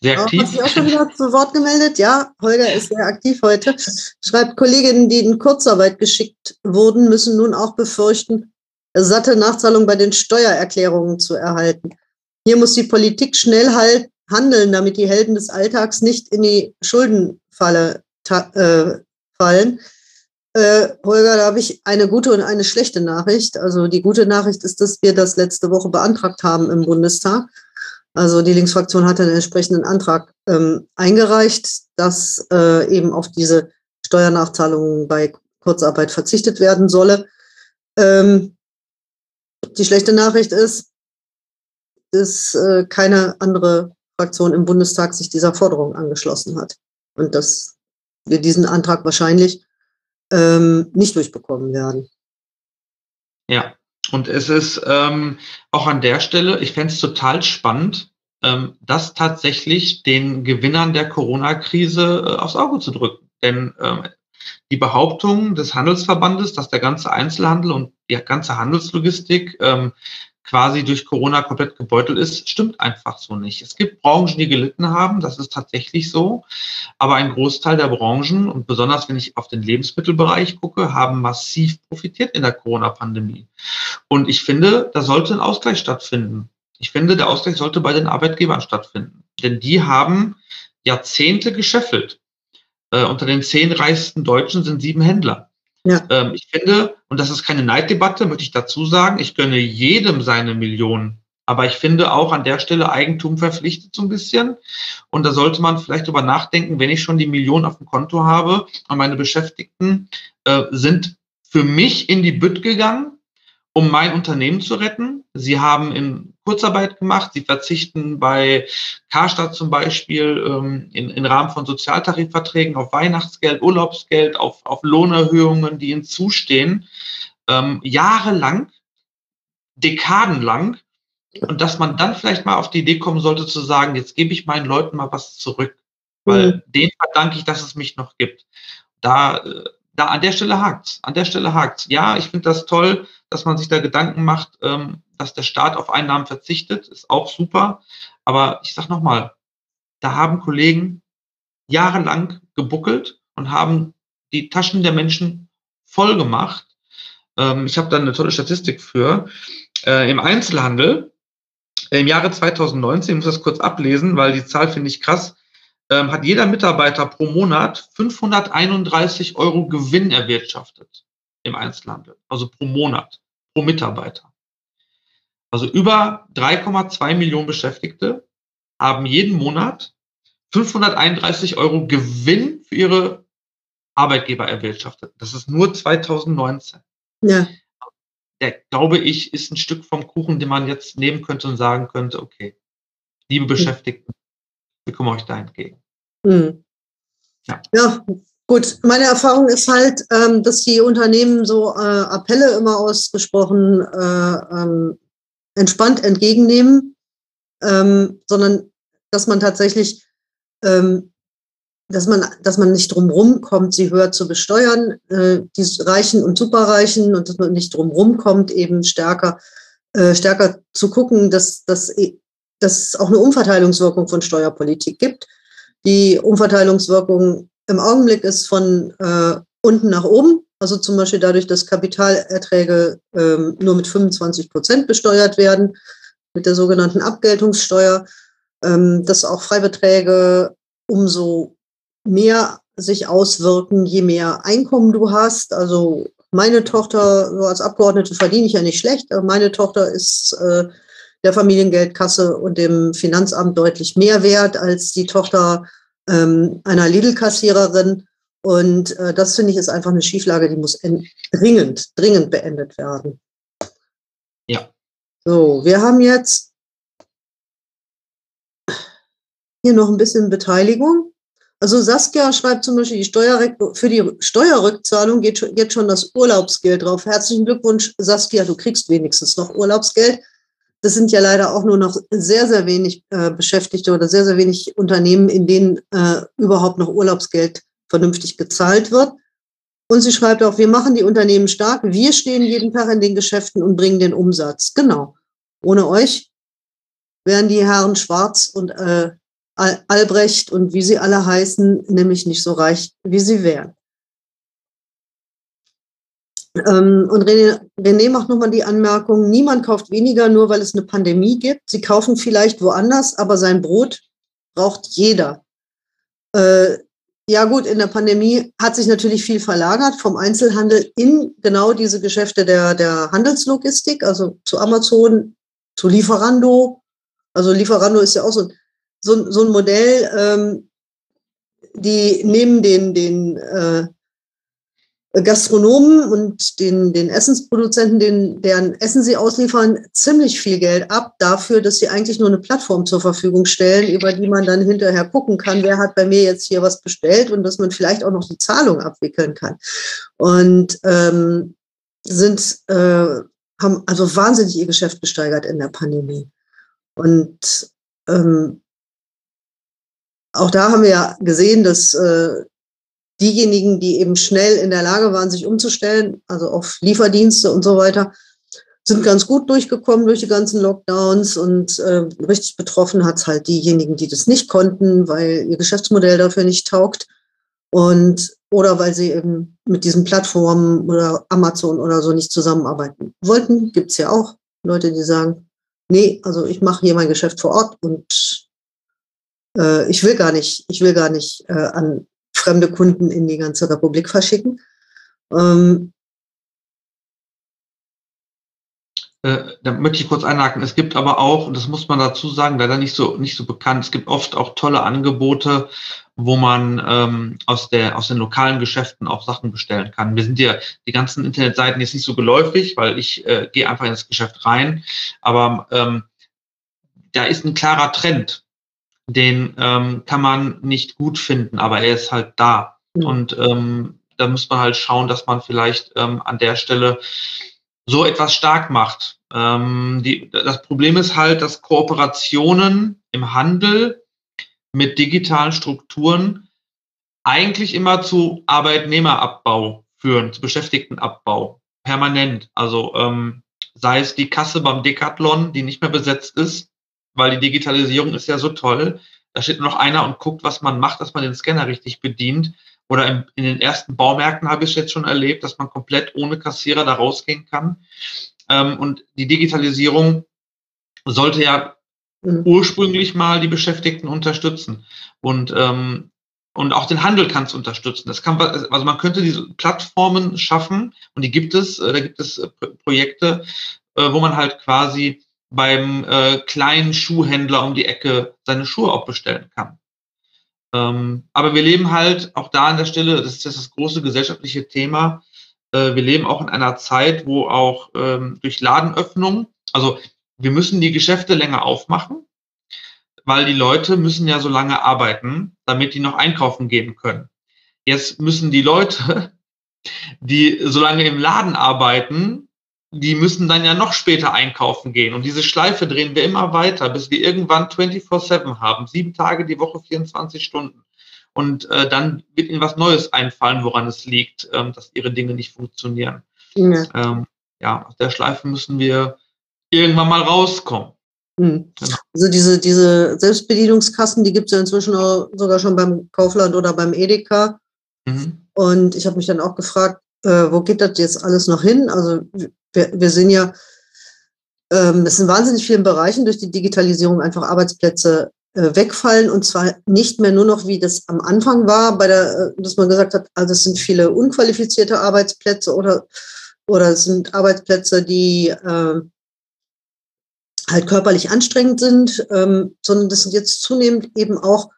Sehr aktiv. Hat sich auch schon wieder zu Wort gemeldet. Ja, Holger ist sehr aktiv heute. Schreibt, Kolleginnen, die in Kurzarbeit geschickt wurden, müssen nun auch befürchten, satte Nachzahlung bei den Steuererklärungen zu erhalten. Hier muss die Politik schnell halt handeln, damit die Helden des Alltags nicht in die Schuldenfalle äh, fallen. Äh, Holger, da habe ich eine gute und eine schlechte Nachricht. Also die gute Nachricht ist, dass wir das letzte Woche beantragt haben im Bundestag. Also die Linksfraktion hat einen entsprechenden Antrag ähm, eingereicht, dass äh, eben auf diese Steuernachzahlungen bei Kurzarbeit verzichtet werden solle. Ähm, die schlechte Nachricht ist, dass äh, keine andere Fraktion im Bundestag sich dieser Forderung angeschlossen hat und dass wir diesen Antrag wahrscheinlich ähm, nicht durchbekommen werden. Ja, und es ist ähm, auch an der Stelle, ich fände es total spannend, ähm, das tatsächlich den Gewinnern der Corona-Krise äh, aufs Auge zu drücken. Denn ähm, die Behauptung des Handelsverbandes, dass der ganze Einzelhandel und die ganze Handelslogistik ähm, quasi durch Corona komplett gebeutelt ist, stimmt einfach so nicht. Es gibt Branchen, die gelitten haben, das ist tatsächlich so. Aber ein Großteil der Branchen und besonders wenn ich auf den Lebensmittelbereich gucke, haben massiv profitiert in der Corona-Pandemie. Und ich finde, da sollte ein Ausgleich stattfinden. Ich finde, der Ausgleich sollte bei den Arbeitgebern stattfinden. Denn die haben Jahrzehnte gescheffelt. Äh, unter den zehn reichsten Deutschen sind sieben Händler. Ja. Ähm, ich finde, und das ist keine Neiddebatte, möchte ich dazu sagen, ich gönne jedem seine Millionen. Aber ich finde auch an der Stelle Eigentum verpflichtet so ein bisschen. Und da sollte man vielleicht drüber nachdenken, wenn ich schon die Millionen auf dem Konto habe und meine Beschäftigten äh, sind für mich in die Bütt gegangen, um mein Unternehmen zu retten. Sie haben in Kurzarbeit gemacht. Sie verzichten bei Karstadt zum Beispiel ähm, in, in Rahmen von Sozialtarifverträgen auf Weihnachtsgeld, Urlaubsgeld, auf, auf Lohnerhöhungen, die ihnen zustehen, ähm, jahrelang, dekadenlang. Und dass man dann vielleicht mal auf die Idee kommen sollte zu sagen, jetzt gebe ich meinen Leuten mal was zurück, weil mhm. denen verdanke ich, dass es mich noch gibt. Da äh, da an der Stelle hakt's. An der Stelle hakt's. Ja, ich finde das toll, dass man sich da Gedanken macht, ähm, dass der Staat auf Einnahmen verzichtet, ist auch super. Aber ich sag nochmal, da haben Kollegen jahrelang gebuckelt und haben die Taschen der Menschen voll gemacht. Ähm, ich habe da eine tolle Statistik für. Äh, Im Einzelhandel im Jahre 2019, ich muss das kurz ablesen, weil die Zahl finde ich krass, ähm, hat jeder Mitarbeiter pro Monat 531 Euro Gewinn erwirtschaftet im Einzelhandel. Also pro Monat, pro Mitarbeiter. Also über 3,2 Millionen Beschäftigte haben jeden Monat 531 Euro Gewinn für ihre Arbeitgeber erwirtschaftet. Das ist nur 2019. Ja. Der, glaube ich, ist ein Stück vom Kuchen, den man jetzt nehmen könnte und sagen könnte, okay, liebe Beschäftigten, wir kommen euch da entgegen. Hm. Ja. ja. gut. Meine Erfahrung ist halt, ähm, dass die Unternehmen so äh, Appelle immer ausgesprochen äh, ähm, entspannt entgegennehmen, ähm, sondern dass man tatsächlich, ähm, dass man, dass man nicht drumherum kommt, sie höher zu besteuern, äh, die Reichen und Superreichen, und dass man nicht drumherum kommt, eben stärker, äh, stärker zu gucken, dass, dass, dass es auch eine Umverteilungswirkung von Steuerpolitik gibt. Die Umverteilungswirkung im Augenblick ist von äh, unten nach oben, also zum Beispiel dadurch, dass Kapitalerträge ähm, nur mit 25 Prozent besteuert werden, mit der sogenannten Abgeltungssteuer, ähm, dass auch Freibeträge umso mehr sich auswirken, je mehr Einkommen du hast. Also meine Tochter, so als Abgeordnete verdiene ich ja nicht schlecht, aber meine Tochter ist äh, der Familiengeldkasse und dem Finanzamt deutlich mehr wert als die Tochter ähm, einer Lidl-Kassiererin. Und äh, das finde ich ist einfach eine Schieflage, die muss dringend, dringend beendet werden. Ja. So, wir haben jetzt hier noch ein bisschen Beteiligung. Also Saskia schreibt zum Beispiel, die für die Steuerrückzahlung geht jetzt schon das Urlaubsgeld drauf. Herzlichen Glückwunsch, Saskia, du kriegst wenigstens noch Urlaubsgeld. Das sind ja leider auch nur noch sehr, sehr wenig äh, Beschäftigte oder sehr, sehr wenig Unternehmen, in denen äh, überhaupt noch Urlaubsgeld vernünftig gezahlt wird. Und sie schreibt auch, wir machen die Unternehmen stark. Wir stehen jeden Tag in den Geschäften und bringen den Umsatz. Genau. Ohne euch wären die Herren schwarz und äh, Albrecht und wie sie alle heißen, nämlich nicht so reich, wie sie wären. Ähm, und René, René macht nochmal die Anmerkung, niemand kauft weniger, nur weil es eine Pandemie gibt. Sie kaufen vielleicht woanders, aber sein Brot braucht jeder. Äh, ja gut, in der Pandemie hat sich natürlich viel verlagert vom Einzelhandel in genau diese Geschäfte der, der Handelslogistik, also zu Amazon, zu Lieferando. Also Lieferando ist ja auch so, so, so ein Modell, ähm, die nehmen den, den äh, Gastronomen und den, den Essensproduzenten, den, deren Essen sie ausliefern, ziemlich viel Geld ab dafür, dass sie eigentlich nur eine Plattform zur Verfügung stellen, über die man dann hinterher gucken kann, wer hat bei mir jetzt hier was bestellt und dass man vielleicht auch noch die Zahlung abwickeln kann. Und ähm, sind, äh, haben also wahnsinnig ihr Geschäft gesteigert in der Pandemie. Und ähm, auch da haben wir ja gesehen, dass äh, diejenigen, die eben schnell in der Lage waren, sich umzustellen, also auf Lieferdienste und so weiter, sind ganz gut durchgekommen durch die ganzen Lockdowns und äh, richtig betroffen hat es halt diejenigen, die das nicht konnten, weil ihr Geschäftsmodell dafür nicht taugt und oder weil sie eben mit diesen Plattformen oder Amazon oder so nicht zusammenarbeiten wollten. Gibt es ja auch Leute, die sagen, nee, also ich mache hier mein Geschäft vor Ort und äh, ich will gar nicht, ich will gar nicht äh, an fremde Kunden in die ganze Republik verschicken. Ähm, äh, da möchte ich kurz einhaken. Es gibt aber auch, und das muss man dazu sagen, leider nicht so, nicht so bekannt, es gibt oft auch tolle Angebote, wo man ähm, aus, der, aus den lokalen Geschäften auch Sachen bestellen kann. Wir sind ja die ganzen Internetseiten jetzt nicht so geläufig, weil ich äh, gehe einfach in das Geschäft rein. Aber ähm, da ist ein klarer Trend den ähm, kann man nicht gut finden, aber er ist halt da. Mhm. Und ähm, da muss man halt schauen, dass man vielleicht ähm, an der Stelle so etwas stark macht. Ähm, die, das Problem ist halt, dass Kooperationen im Handel mit digitalen Strukturen eigentlich immer zu Arbeitnehmerabbau führen, zu Beschäftigtenabbau, permanent. Also ähm, sei es die Kasse beim Decathlon, die nicht mehr besetzt ist, weil die Digitalisierung ist ja so toll. Da steht nur noch einer und guckt, was man macht, dass man den Scanner richtig bedient. Oder in, in den ersten Baumärkten habe ich es jetzt schon erlebt, dass man komplett ohne Kassierer da rausgehen kann. Ähm, und die Digitalisierung sollte ja mhm. ursprünglich mal die Beschäftigten unterstützen. Und ähm, und auch den Handel kann es unterstützen. Das kann, also man könnte diese Plattformen schaffen und die gibt es. Äh, da gibt es äh, Projekte, äh, wo man halt quasi beim äh, kleinen Schuhhändler um die Ecke seine Schuhe auch bestellen kann. Ähm, aber wir leben halt auch da an der Stelle, das ist das große gesellschaftliche Thema, äh, wir leben auch in einer Zeit, wo auch ähm, durch Ladenöffnung, also wir müssen die Geschäfte länger aufmachen, weil die Leute müssen ja so lange arbeiten, damit die noch einkaufen gehen können. Jetzt müssen die Leute, die so lange im Laden arbeiten, die müssen dann ja noch später einkaufen gehen. Und diese Schleife drehen wir immer weiter, bis wir irgendwann 24-7 haben, sieben Tage die Woche, 24 Stunden. Und äh, dann wird ihnen was Neues einfallen, woran es liegt, ähm, dass ihre Dinge nicht funktionieren. Ja. Ähm, ja, aus der Schleife müssen wir irgendwann mal rauskommen. Mhm. Genau. Also diese, diese Selbstbedienungskassen, die gibt es ja inzwischen auch sogar schon beim Kaufland oder beim Edeka. Mhm. Und ich habe mich dann auch gefragt, äh, wo geht das jetzt alles noch hin? Also wir, wir sehen ja, ähm, es sind wahnsinnig vielen Bereichen durch die Digitalisierung einfach Arbeitsplätze äh, wegfallen und zwar nicht mehr nur noch, wie das am Anfang war, bei der, äh, dass man gesagt hat, also es sind viele unqualifizierte Arbeitsplätze oder, oder es sind Arbeitsplätze, die äh, halt körperlich anstrengend sind, ähm, sondern das sind jetzt zunehmend eben auch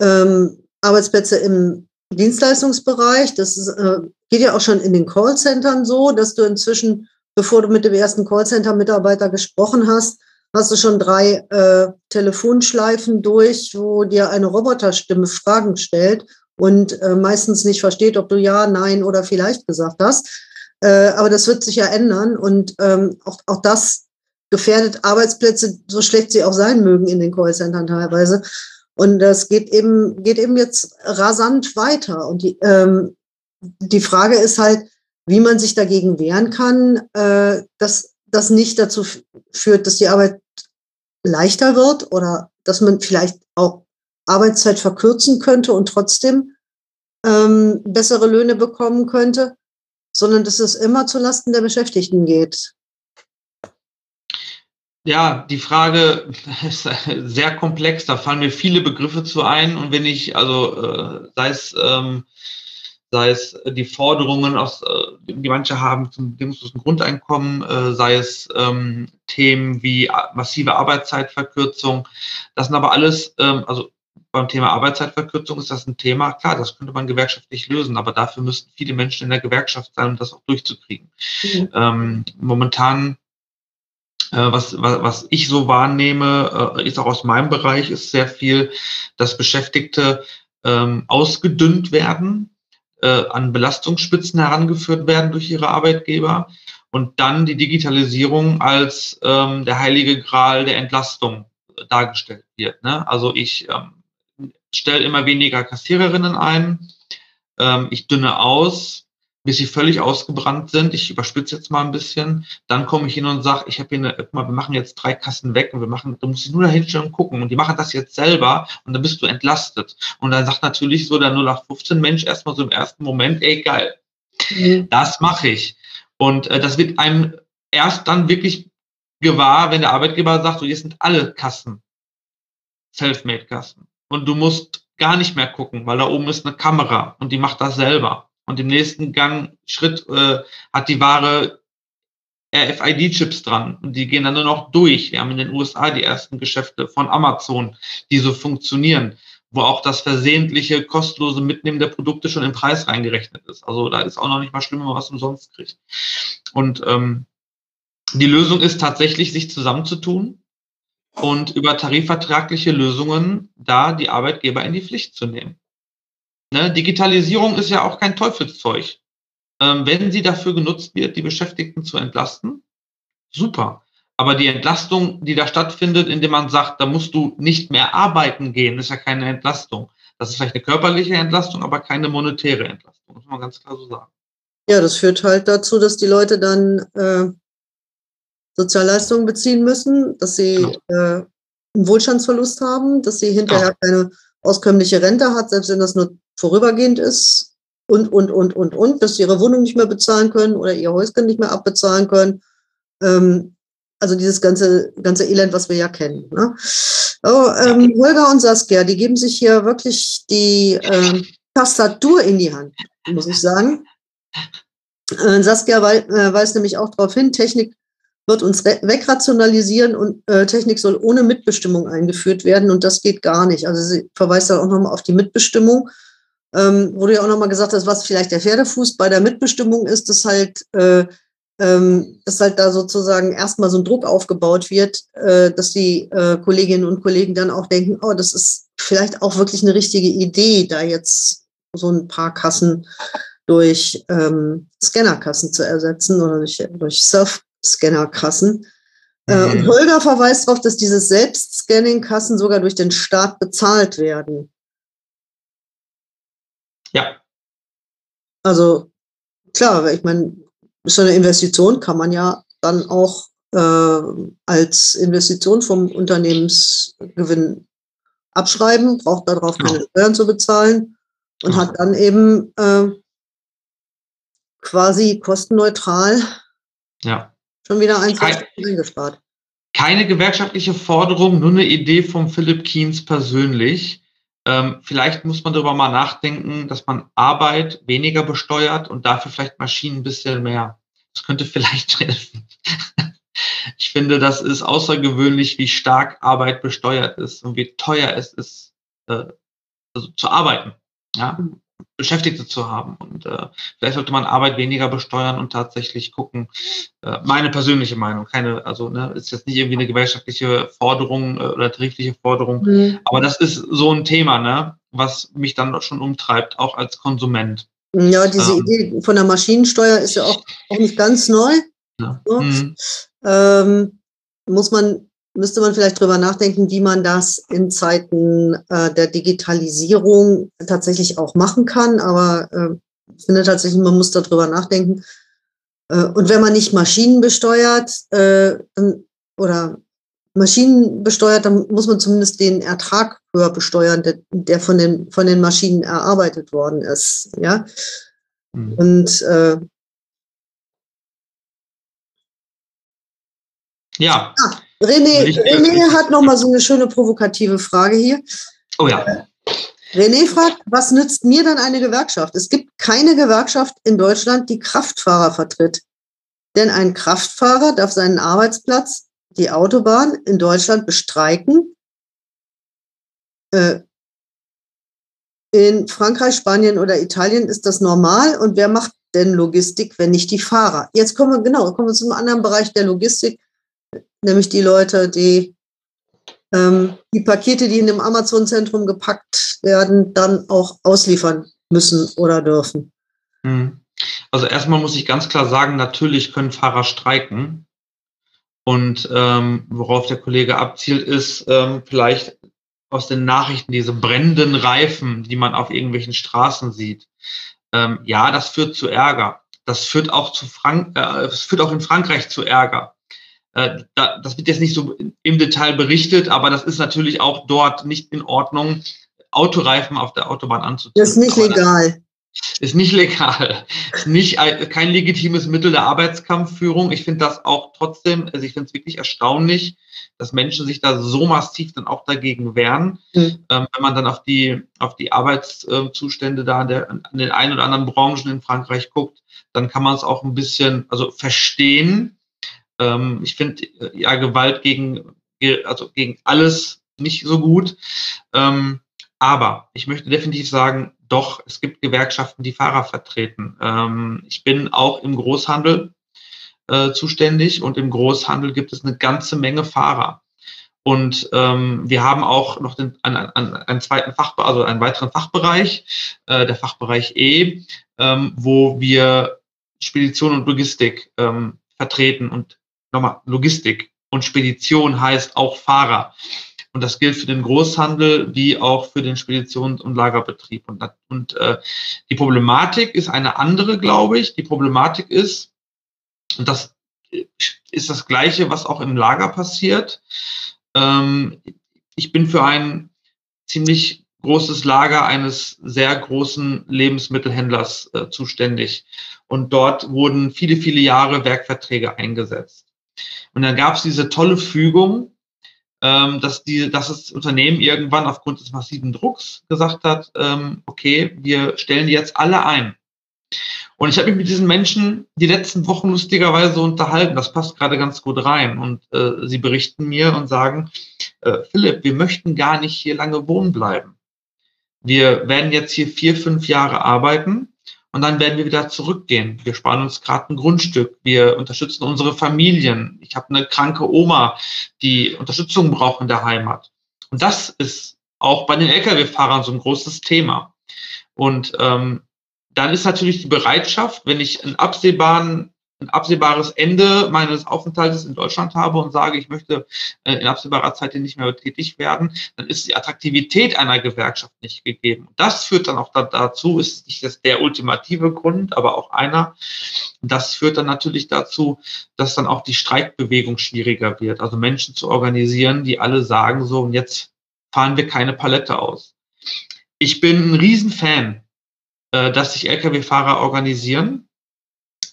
ähm, Arbeitsplätze im Dienstleistungsbereich. Das ist, äh, geht ja auch schon in den Callcentern so, dass du inzwischen bevor du mit dem ersten Callcenter-Mitarbeiter gesprochen hast, hast du schon drei äh, Telefonschleifen durch, wo dir eine Roboterstimme Fragen stellt und äh, meistens nicht versteht, ob du ja, nein oder vielleicht gesagt hast. Äh, aber das wird sich ja ändern und ähm, auch, auch das gefährdet Arbeitsplätze, so schlecht sie auch sein mögen in den Callcentern teilweise. Und das geht eben, geht eben jetzt rasant weiter. Und die, ähm, die Frage ist halt, wie man sich dagegen wehren kann, äh, dass das nicht dazu führt, dass die Arbeit leichter wird oder dass man vielleicht auch Arbeitszeit verkürzen könnte und trotzdem ähm, bessere Löhne bekommen könnte, sondern dass es immer zulasten der Beschäftigten geht. Ja, die Frage ist sehr komplex. Da fallen mir viele Begriffe zu ein. Und wenn ich, also äh, sei es, ähm, sei es die Forderungen, aus, äh, die manche haben zum bedingungslosen Grundeinkommen, äh, sei es ähm, Themen wie massive Arbeitszeitverkürzung. Das sind aber alles, ähm, also beim Thema Arbeitszeitverkürzung ist das ein Thema. Klar, das könnte man gewerkschaftlich lösen, aber dafür müssten viele Menschen in der Gewerkschaft sein, um das auch durchzukriegen. Mhm. Ähm, momentan äh, was, was, was ich so wahrnehme, äh, ist auch aus meinem Bereich, ist sehr viel, dass Beschäftigte ähm, ausgedünnt werden, äh, an Belastungsspitzen herangeführt werden durch ihre Arbeitgeber und dann die Digitalisierung als ähm, der heilige Gral der Entlastung dargestellt wird. Ne? Also ich ähm, stelle immer weniger Kassiererinnen ein, ähm, ich dünne aus, bis sie völlig ausgebrannt sind. Ich überspitze jetzt mal ein bisschen. Dann komme ich hin und sage, ich habe hier eine, wir machen jetzt drei Kassen weg und wir machen, du musst nur da hinstellen und gucken. Und die machen das jetzt selber und dann bist du entlastet. Und dann sagt natürlich so der 0815 Mensch erstmal so im ersten Moment, ey, geil. Mhm. Das mache ich. Und äh, das wird einem erst dann wirklich gewahr, wenn der Arbeitgeber sagt, so, hier sind alle Kassen. Selfmade-Kassen. Und du musst gar nicht mehr gucken, weil da oben ist eine Kamera und die macht das selber und im nächsten Gang Schritt äh, hat die Ware RFID-Chips dran und die gehen dann nur noch durch. Wir haben in den USA die ersten Geschäfte von Amazon, die so funktionieren, wo auch das versehentliche, kostenlose Mitnehmen der Produkte schon im Preis reingerechnet ist. Also da ist auch noch nicht mal schlimm, wenn man was umsonst kriegt. Und ähm, die Lösung ist tatsächlich, sich zusammenzutun und über tarifvertragliche Lösungen da die Arbeitgeber in die Pflicht zu nehmen. Ne? Digitalisierung ist ja auch kein Teufelszeug. Ähm, wenn sie dafür genutzt wird, die Beschäftigten zu entlasten, super. Aber die Entlastung, die da stattfindet, indem man sagt, da musst du nicht mehr arbeiten gehen, ist ja keine Entlastung. Das ist vielleicht eine körperliche Entlastung, aber keine monetäre Entlastung. Muss man ganz klar so sagen. Ja, das führt halt dazu, dass die Leute dann äh, Sozialleistungen beziehen müssen, dass sie genau. äh, einen Wohlstandsverlust haben, dass sie hinterher genau. keine auskömmliche Rente hat, selbst wenn das nur vorübergehend ist und, und, und, und, und, dass sie ihre Wohnung nicht mehr bezahlen können oder ihr Häuschen nicht mehr abbezahlen können. Ähm, also dieses ganze, ganze Elend, was wir ja kennen. Ne? Oh, ähm, Holger und Saskia, die geben sich hier wirklich die ähm, Tastatur in die Hand, muss ich sagen. Äh, Saskia wei äh, weist nämlich auch darauf hin, Technik wird uns wegrationalisieren und äh, Technik soll ohne Mitbestimmung eingeführt werden und das geht gar nicht. Also sie verweist dann auch nochmal auf die Mitbestimmung ähm, wo du ja auch nochmal gesagt hast, was vielleicht der Pferdefuß bei der Mitbestimmung ist, dass halt, äh, ähm, dass halt da sozusagen erstmal so ein Druck aufgebaut wird, äh, dass die äh, Kolleginnen und Kollegen dann auch denken, oh, das ist vielleicht auch wirklich eine richtige Idee, da jetzt so ein paar Kassen durch ähm, Scannerkassen zu ersetzen oder durch, durch Self-Scanner-Kassen. Äh, mhm. Und Holger verweist darauf, dass diese Selbstscanning-Kassen sogar durch den Staat bezahlt werden. Ja. Also klar, ich meine, so eine Investition kann man ja dann auch äh, als Investition vom Unternehmensgewinn abschreiben, braucht darauf keine ja. Steuern zu bezahlen und ja. hat dann eben äh, quasi kostenneutral ja. schon wieder ein eingespart. Keine gewerkschaftliche Forderung, nur eine Idee von Philipp Kiens persönlich. Ähm, vielleicht muss man darüber mal nachdenken, dass man Arbeit weniger besteuert und dafür vielleicht Maschinen ein bisschen mehr. Das könnte vielleicht helfen. ich finde, das ist außergewöhnlich, wie stark Arbeit besteuert ist und wie teuer es ist, äh, also zu arbeiten. Ja? Beschäftigte zu haben. Und äh, vielleicht sollte man Arbeit weniger besteuern und tatsächlich gucken. Äh, meine persönliche Meinung, keine, also ne, ist jetzt nicht irgendwie eine gewerkschaftliche Forderung äh, oder tarifliche Forderung, mhm. aber das ist so ein Thema, ne, was mich dann schon umtreibt, auch als Konsument. Ja, diese ähm, Idee von der Maschinensteuer ist ja auch, auch nicht ganz neu. Ja. So. Mhm. Ähm, muss man müsste man vielleicht drüber nachdenken, wie man das in Zeiten äh, der Digitalisierung tatsächlich auch machen kann. Aber äh, ich finde tatsächlich, man muss darüber nachdenken. Äh, und wenn man nicht Maschinen besteuert äh, oder Maschinen besteuert, dann muss man zumindest den Ertrag höher besteuern, der, der von, den, von den Maschinen erarbeitet worden ist. Ja? Mhm. Und äh, ja. René, René hat noch mal so eine schöne provokative Frage hier. Oh ja. René fragt, was nützt mir dann eine Gewerkschaft? Es gibt keine Gewerkschaft in Deutschland, die Kraftfahrer vertritt. Denn ein Kraftfahrer darf seinen Arbeitsplatz, die Autobahn in Deutschland bestreiken. Äh, in Frankreich, Spanien oder Italien ist das normal. Und wer macht denn Logistik, wenn nicht die Fahrer? Jetzt kommen wir, genau, kommen wir zum anderen Bereich der Logistik, nämlich die Leute, die ähm, die Pakete, die in dem Amazon-Zentrum gepackt werden, dann auch ausliefern müssen oder dürfen. Hm. Also erstmal muss ich ganz klar sagen, natürlich können Fahrer streiken. Und ähm, worauf der Kollege abzielt, ist ähm, vielleicht aus den Nachrichten diese brennenden Reifen, die man auf irgendwelchen Straßen sieht. Ähm, ja, das führt zu Ärger. Das führt auch zu Frank äh, es führt auch in Frankreich zu Ärger. Äh, da, das wird jetzt nicht so im Detail berichtet, aber das ist natürlich auch dort nicht in Ordnung, Autoreifen auf der Autobahn anzuziehen. Das ist nicht aber legal. Ist nicht legal. Ist nicht kein legitimes Mittel der Arbeitskampfführung. Ich finde das auch trotzdem, also ich finde es wirklich erstaunlich, dass Menschen sich da so massiv dann auch dagegen wehren. Mhm. Ähm, wenn man dann auf die, auf die Arbeitszustände da an, der, an den ein oder anderen Branchen in Frankreich guckt, dann kann man es auch ein bisschen, also verstehen, ähm, ich finde äh, ja Gewalt gegen, also gegen alles nicht so gut. Ähm, aber ich möchte definitiv sagen, doch, es gibt Gewerkschaften, die Fahrer vertreten. Ähm, ich bin auch im Großhandel äh, zuständig und im Großhandel gibt es eine ganze Menge Fahrer. Und ähm, wir haben auch noch den, einen, einen, einen zweiten Fach, also einen weiteren Fachbereich, äh, der Fachbereich E, ähm, wo wir Spedition und Logistik ähm, vertreten. Und nochmal, Logistik und Spedition heißt auch Fahrer. Und das gilt für den Großhandel wie auch für den Speditions- und Lagerbetrieb. Und, und äh, die Problematik ist eine andere, glaube ich. Die Problematik ist, und das ist das Gleiche, was auch im Lager passiert. Ähm, ich bin für ein ziemlich großes Lager eines sehr großen Lebensmittelhändlers äh, zuständig. Und dort wurden viele, viele Jahre Werkverträge eingesetzt. Und dann gab es diese tolle Fügung, ähm, dass, die, dass das Unternehmen irgendwann aufgrund des massiven Drucks gesagt hat, ähm, okay, wir stellen die jetzt alle ein. Und ich habe mich mit diesen Menschen die letzten Wochen lustigerweise unterhalten. Das passt gerade ganz gut rein. Und äh, sie berichten mir und sagen, äh, Philipp, wir möchten gar nicht hier lange wohnen bleiben. Wir werden jetzt hier vier, fünf Jahre arbeiten und dann werden wir wieder zurückgehen. Wir sparen uns gerade ein Grundstück. Wir unterstützen unsere Familien. Ich habe eine kranke Oma, die Unterstützung braucht in der Heimat. Und das ist auch bei den Lkw-Fahrern so ein großes Thema. Und ähm, dann ist natürlich die Bereitschaft, wenn ich einen absehbaren ein absehbares Ende meines Aufenthaltes in Deutschland habe und sage, ich möchte äh, in absehbarer Zeit nicht mehr tätig werden, dann ist die Attraktivität einer Gewerkschaft nicht gegeben. Das führt dann auch dazu, ist nicht das der ultimative Grund, aber auch einer. Das führt dann natürlich dazu, dass dann auch die Streikbewegung schwieriger wird. Also Menschen zu organisieren, die alle sagen so, und jetzt fahren wir keine Palette aus. Ich bin ein Riesenfan, äh, dass sich Lkw-Fahrer organisieren.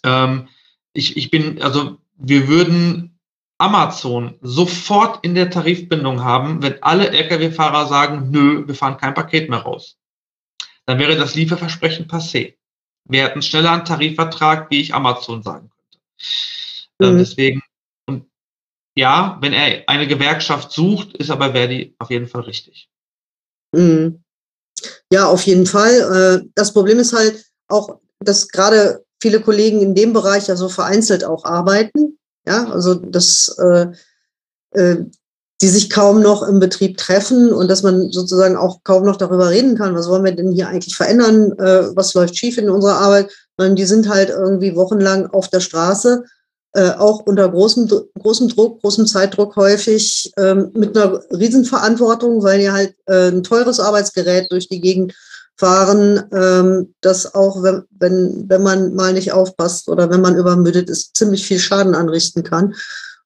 Ähm, ich, ich bin, also wir würden Amazon sofort in der Tarifbindung haben, wenn alle Lkw-Fahrer sagen, nö, wir fahren kein Paket mehr raus. Dann wäre das Lieferversprechen passé. Wir hätten schneller einen Tarifvertrag, wie ich Amazon sagen könnte. Ähm, mhm. deswegen, und ja, wenn er eine Gewerkschaft sucht, ist aber Verdi auf jeden Fall richtig. Mhm. Ja, auf jeden Fall. Äh, das Problem ist halt auch, dass gerade viele Kollegen in dem Bereich ja so vereinzelt auch arbeiten. Ja, also dass äh, äh, die sich kaum noch im Betrieb treffen und dass man sozusagen auch kaum noch darüber reden kann, was wollen wir denn hier eigentlich verändern, äh, was läuft schief in unserer Arbeit, sondern die sind halt irgendwie wochenlang auf der Straße, äh, auch unter großem, großem Druck, großem Zeitdruck häufig, ähm, mit einer Riesenverantwortung, weil die halt äh, ein teures Arbeitsgerät durch die Gegend fahren, ähm, das auch, wenn, wenn, wenn man mal nicht aufpasst oder wenn man übermüdet ist, ziemlich viel Schaden anrichten kann.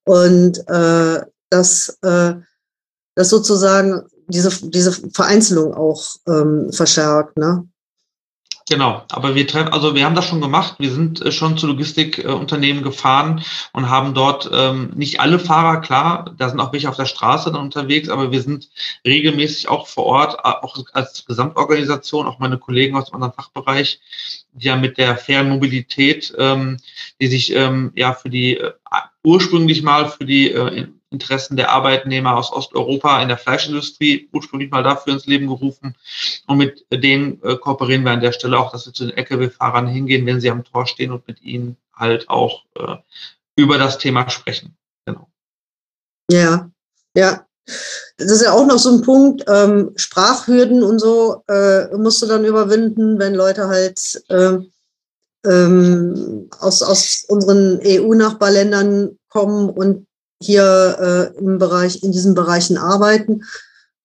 Und äh, dass, äh, dass sozusagen diese, diese Vereinzelung auch ähm, verschärkt. Ne? Genau, aber wir treffen, also wir haben das schon gemacht. Wir sind äh, schon zu Logistikunternehmen gefahren und haben dort ähm, nicht alle Fahrer, klar, da sind auch welche auf der Straße dann unterwegs, aber wir sind regelmäßig auch vor Ort, äh, auch als Gesamtorganisation, auch meine Kollegen aus unserem Fachbereich, die ja mit der fairen Mobilität, ähm, die sich ähm, ja für die äh, ursprünglich mal für die äh, Interessen der Arbeitnehmer aus Osteuropa in der Fleischindustrie ursprünglich mal dafür ins Leben gerufen. Und mit denen äh, kooperieren wir an der Stelle auch, dass wir zu den Lkw-Fahrern hingehen, wenn sie am Tor stehen und mit ihnen halt auch äh, über das Thema sprechen. Genau. Ja, ja. Das ist ja auch noch so ein Punkt, ähm, Sprachhürden und so äh, musst du dann überwinden, wenn Leute halt äh, ähm, aus, aus unseren EU-Nachbarländern kommen und hier äh, im Bereich, in diesen Bereichen arbeiten.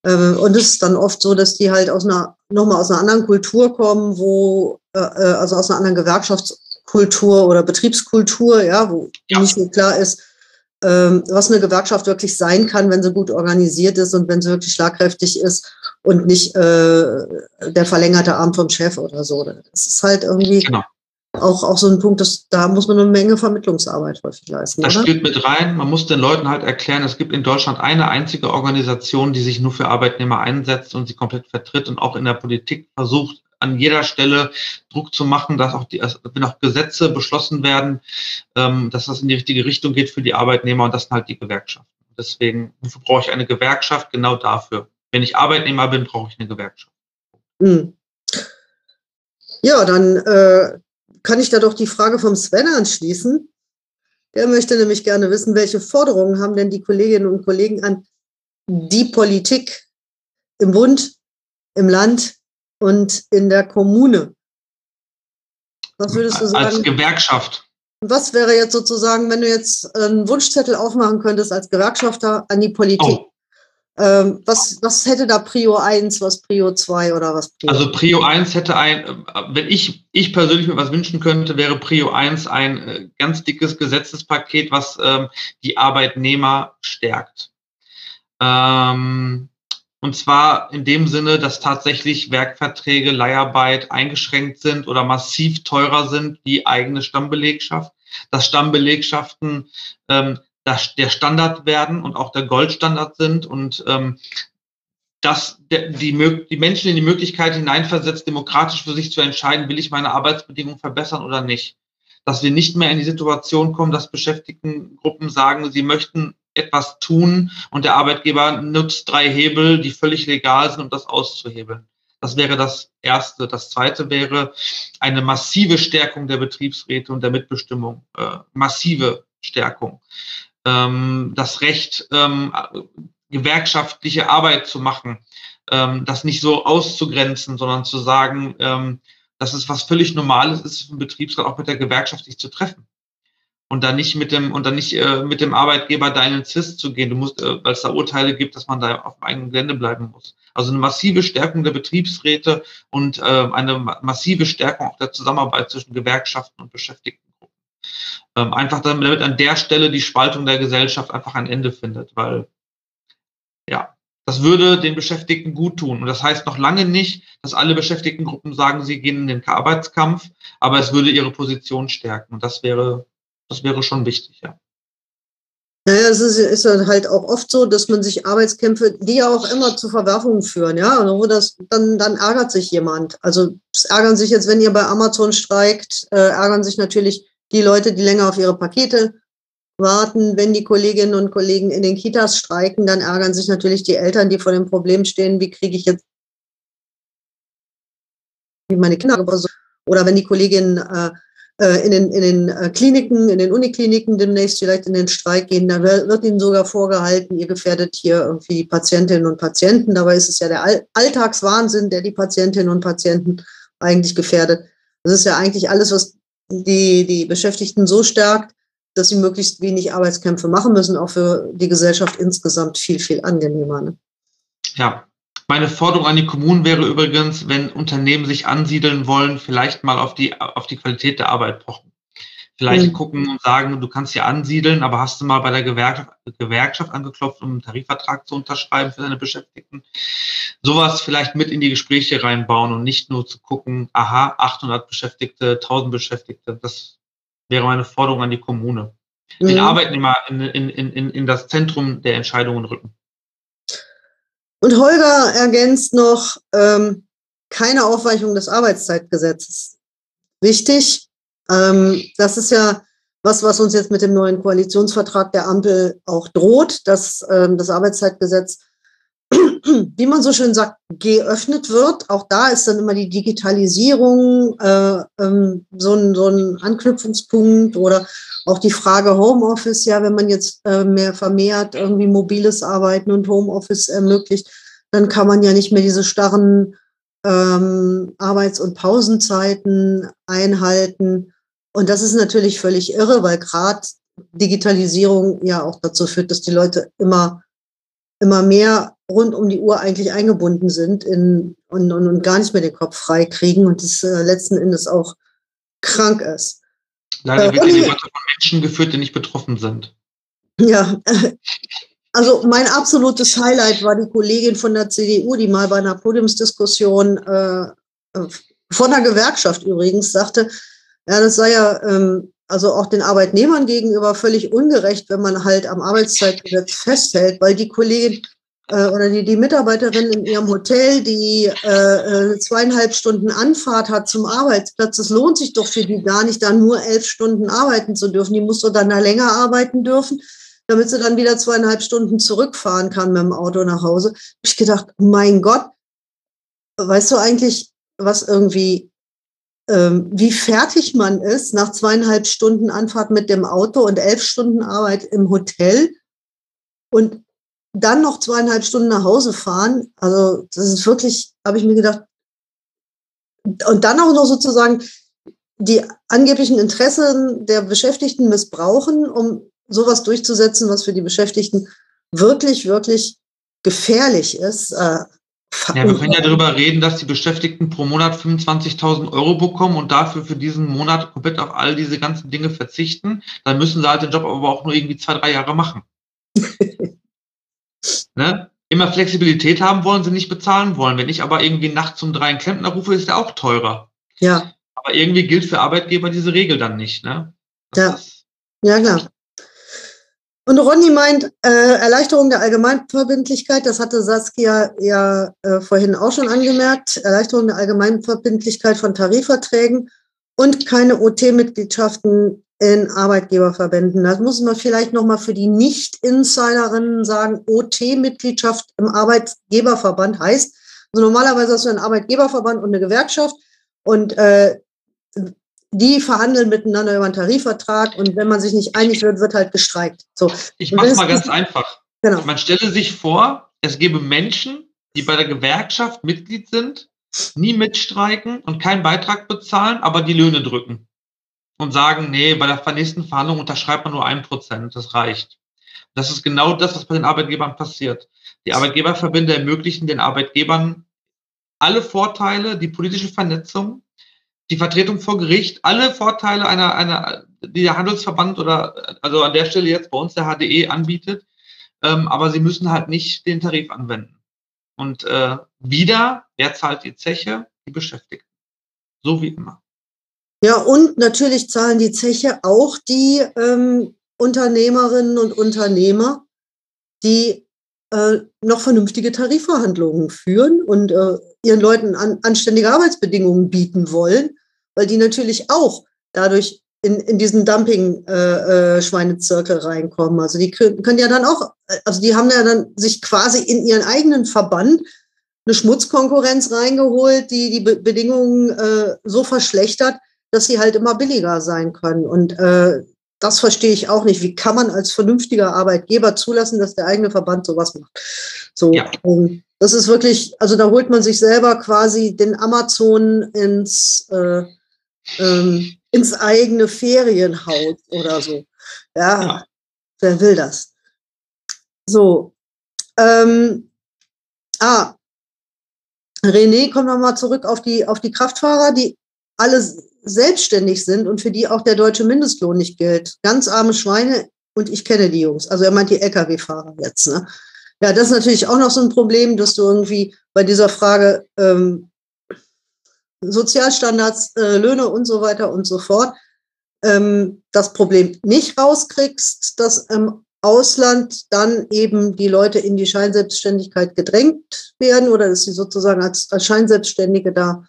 Äh, und es ist dann oft so, dass die halt aus einer, nochmal aus einer anderen Kultur kommen, wo, äh, äh, also aus einer anderen Gewerkschaftskultur oder Betriebskultur, ja, wo ja. nicht so klar ist, ähm, was eine Gewerkschaft wirklich sein kann, wenn sie gut organisiert ist und wenn sie wirklich schlagkräftig ist und nicht äh, der verlängerte Arm vom Chef oder so. Das ist halt irgendwie genau auch, auch so ein Punkt, dass da muss man eine Menge Vermittlungsarbeit häufig leisten. Das oder? spielt mit rein. Man muss den Leuten halt erklären, es gibt in Deutschland eine einzige Organisation, die sich nur für Arbeitnehmer einsetzt und sie komplett vertritt und auch in der Politik versucht, an jeder Stelle Druck zu machen, dass auch die, wenn auch Gesetze beschlossen werden, ähm, dass das in die richtige Richtung geht für die Arbeitnehmer und das sind halt die Gewerkschaften. Deswegen brauche ich eine Gewerkschaft genau dafür. Wenn ich Arbeitnehmer bin, brauche ich eine Gewerkschaft. Hm. Ja, dann äh, kann ich da doch die Frage vom Sven anschließen. Der möchte nämlich gerne wissen, welche Forderungen haben denn die Kolleginnen und Kollegen an die Politik im Bund, im Land und in der Kommune? Was würdest du sagen? Als Gewerkschaft. Was wäre jetzt sozusagen, wenn du jetzt einen Wunschzettel aufmachen könntest als Gewerkschafter an die Politik? Oh. Ähm, was, was hätte da Prio 1, was Prio 2 oder was Prio Also Prio 1 hätte ein, wenn ich, ich persönlich mir was wünschen könnte, wäre Prio 1 ein äh, ganz dickes Gesetzespaket, was ähm, die Arbeitnehmer stärkt. Ähm, und zwar in dem Sinne, dass tatsächlich Werkverträge, Leiharbeit eingeschränkt sind oder massiv teurer sind wie eigene Stammbelegschaft. Dass Stammbelegschaften ähm, der Standard werden und auch der Goldstandard sind und ähm, dass die, die Menschen in die Möglichkeit hineinversetzt, demokratisch für sich zu entscheiden, will ich meine Arbeitsbedingungen verbessern oder nicht. Dass wir nicht mehr in die Situation kommen, dass Beschäftigtengruppen sagen, sie möchten etwas tun und der Arbeitgeber nutzt drei Hebel, die völlig legal sind, um das auszuhebeln. Das wäre das Erste. Das Zweite wäre eine massive Stärkung der Betriebsräte und der Mitbestimmung. Äh, massive Stärkung ähm, das Recht, ähm, gewerkschaftliche Arbeit zu machen, ähm, das nicht so auszugrenzen, sondern zu sagen, ähm, dass es was völlig Normales ist, im Betriebsrat auch mit der Gewerkschaft sich zu treffen. Und dann nicht mit dem, und dann nicht äh, mit dem Arbeitgeber da in CIS zu gehen. Du musst, äh, weil es da Urteile gibt, dass man da auf dem eigenen Gelände bleiben muss. Also eine massive Stärkung der Betriebsräte und äh, eine massive Stärkung auch der Zusammenarbeit zwischen Gewerkschaften und Beschäftigten. Ähm, einfach damit an der Stelle die Spaltung der Gesellschaft einfach ein Ende findet, weil ja, das würde den Beschäftigten gut tun. Und das heißt noch lange nicht, dass alle Beschäftigtengruppen sagen, sie gehen in den Arbeitskampf, aber es würde ihre Position stärken. Und das wäre, das wäre schon wichtig, ja. Naja, es ist, ist halt auch oft so, dass man sich Arbeitskämpfe, die ja auch immer zu Verwerfungen führen, ja, wo das, dann, dann ärgert sich jemand. Also es ärgern sich jetzt, wenn ihr bei Amazon streikt, äh, ärgern sich natürlich die Leute, die länger auf ihre Pakete warten. Wenn die Kolleginnen und Kollegen in den Kitas streiken, dann ärgern sich natürlich die Eltern, die vor dem Problem stehen, wie kriege ich jetzt meine Kinder oder wenn die Kolleginnen äh, äh, in den, in den äh, Kliniken, in den Unikliniken demnächst vielleicht in den Streik gehen, dann wird ihnen sogar vorgehalten, ihr gefährdet hier irgendwie Patientinnen und Patienten. Dabei ist es ja der Alltagswahnsinn, der die Patientinnen und Patienten eigentlich gefährdet. Das ist ja eigentlich alles, was die, die Beschäftigten so stärkt, dass sie möglichst wenig Arbeitskämpfe machen müssen, auch für die Gesellschaft insgesamt viel, viel angenehmer. Ne? Ja, meine Forderung an die Kommunen wäre übrigens, wenn Unternehmen sich ansiedeln wollen, vielleicht mal auf die, auf die Qualität der Arbeit pochen. Vielleicht mhm. gucken und sagen, du kannst hier ansiedeln, aber hast du mal bei der Gewerkschaft, Gewerkschaft angeklopft, um einen Tarifvertrag zu unterschreiben für deine Beschäftigten? Sowas vielleicht mit in die Gespräche reinbauen und nicht nur zu gucken, aha, 800 Beschäftigte, 1000 Beschäftigte. Das wäre meine Forderung an die Kommune. Mhm. Den Arbeitnehmer in, in, in, in das Zentrum der Entscheidungen rücken. Und Holger ergänzt noch, ähm, keine Aufweichung des Arbeitszeitgesetzes. Wichtig, ähm, das ist ja was, was uns jetzt mit dem neuen Koalitionsvertrag der Ampel auch droht, dass ähm, das Arbeitszeitgesetz, wie man so schön sagt, geöffnet wird. Auch da ist dann immer die Digitalisierung äh, ähm, so, ein, so ein Anknüpfungspunkt oder auch die Frage Homeoffice, ja, wenn man jetzt äh, mehr vermehrt irgendwie mobiles Arbeiten und Homeoffice ermöglicht, dann kann man ja nicht mehr diese starren ähm, Arbeits- und Pausenzeiten einhalten. Und das ist natürlich völlig irre, weil gerade Digitalisierung ja auch dazu führt, dass die Leute immer, immer mehr rund um die Uhr eigentlich eingebunden sind in, und, und, und gar nicht mehr den Kopf frei kriegen und das äh, letzten Endes auch krank ist. Leider äh, wird die Debatte von Menschen geführt, die nicht betroffen sind. Ja, also mein absolutes Highlight war die Kollegin von der CDU, die mal bei einer Podiumsdiskussion äh, äh von der Gewerkschaft übrigens sagte, ja, das sei ja ähm, also auch den Arbeitnehmern gegenüber völlig ungerecht, wenn man halt am Arbeitszeitgesetz festhält, weil die Kollegin äh, oder die, die Mitarbeiterin in ihrem Hotel, die äh, äh, zweieinhalb Stunden Anfahrt hat zum Arbeitsplatz, das lohnt sich doch für die gar nicht, da nur elf Stunden arbeiten zu dürfen. Die muss doch dann da länger arbeiten dürfen, damit sie dann wieder zweieinhalb Stunden zurückfahren kann mit dem Auto nach Hause. Hab ich gedacht, mein Gott, weißt du eigentlich, was irgendwie wie fertig man ist nach zweieinhalb Stunden Anfahrt mit dem Auto und elf Stunden Arbeit im Hotel und dann noch zweieinhalb Stunden nach Hause fahren. Also das ist wirklich, habe ich mir gedacht, und dann auch noch sozusagen die angeblichen Interessen der Beschäftigten missbrauchen, um sowas durchzusetzen, was für die Beschäftigten wirklich, wirklich gefährlich ist. Ja, wir können ja darüber reden, dass die Beschäftigten pro Monat 25.000 Euro bekommen und dafür für diesen Monat komplett auf all diese ganzen Dinge verzichten. Dann müssen sie halt den Job aber auch nur irgendwie zwei, drei Jahre machen. ne? Immer Flexibilität haben wollen, sie nicht bezahlen wollen. Wenn ich aber irgendwie nachts um drei einen Klempner rufe, ist der auch teurer. Ja. Aber irgendwie gilt für Arbeitgeber diese Regel dann nicht. Ne? ja. Ja, klar. Und Ronny meint, äh, Erleichterung der Allgemeinverbindlichkeit, das hatte Saskia ja äh, vorhin auch schon angemerkt, Erleichterung der Allgemeinverbindlichkeit von Tarifverträgen und keine OT-Mitgliedschaften in Arbeitgeberverbänden. Das muss man vielleicht nochmal für die Nicht-Insiderinnen sagen. OT-Mitgliedschaft im Arbeitgeberverband heißt, also normalerweise hast du einen Arbeitgeberverband und eine Gewerkschaft und äh, die verhandeln miteinander über einen Tarifvertrag und wenn man sich nicht einig wird, wird halt gestreikt. So. Ich mache es mal ganz einfach. Genau. Man stelle sich vor, es gäbe Menschen, die bei der Gewerkschaft Mitglied sind, nie mitstreiken und keinen Beitrag bezahlen, aber die Löhne drücken und sagen, nee, bei der nächsten Verhandlung unterschreibt man nur ein Prozent, das reicht. Das ist genau das, was bei den Arbeitgebern passiert. Die Arbeitgeberverbände ermöglichen den Arbeitgebern alle Vorteile, die politische Vernetzung, die Vertretung vor Gericht, alle Vorteile einer, einer, die der Handelsverband oder also an der Stelle jetzt bei uns der HDE anbietet, ähm, aber sie müssen halt nicht den Tarif anwenden. Und äh, wieder, wer zahlt die Zeche? Die Beschäftigten. So wie immer. Ja, und natürlich zahlen die Zeche auch die ähm, Unternehmerinnen und Unternehmer, die äh, noch vernünftige Tarifverhandlungen führen und äh, ihren Leuten an, anständige Arbeitsbedingungen bieten wollen, weil die natürlich auch dadurch in, in diesen Dumping-Schweinezirkel äh, äh, reinkommen. Also die können, ja dann auch, also die haben ja dann sich quasi in ihren eigenen Verband eine Schmutzkonkurrenz reingeholt, die die Be Bedingungen äh, so verschlechtert, dass sie halt immer billiger sein können. Und äh, das verstehe ich auch nicht. Wie kann man als vernünftiger Arbeitgeber zulassen, dass der eigene Verband sowas macht? So, ja. ähm, das ist wirklich, also da holt man sich selber quasi den Amazon ins, äh, ähm, ins eigene Ferienhaus oder so. Ja, ja. wer will das? So. Ähm, ah, René, kommen wir mal zurück auf die, auf die Kraftfahrer, die alle selbstständig sind und für die auch der deutsche Mindestlohn nicht gilt. Ganz arme Schweine und ich kenne die Jungs. Also er meint die Lkw-Fahrer jetzt. Ne? Ja, das ist natürlich auch noch so ein Problem, dass du irgendwie bei dieser Frage ähm, Sozialstandards, äh, Löhne und so weiter und so fort ähm, das Problem nicht rauskriegst, dass im Ausland dann eben die Leute in die Scheinselbstständigkeit gedrängt werden oder dass sie sozusagen als, als Scheinselbstständige da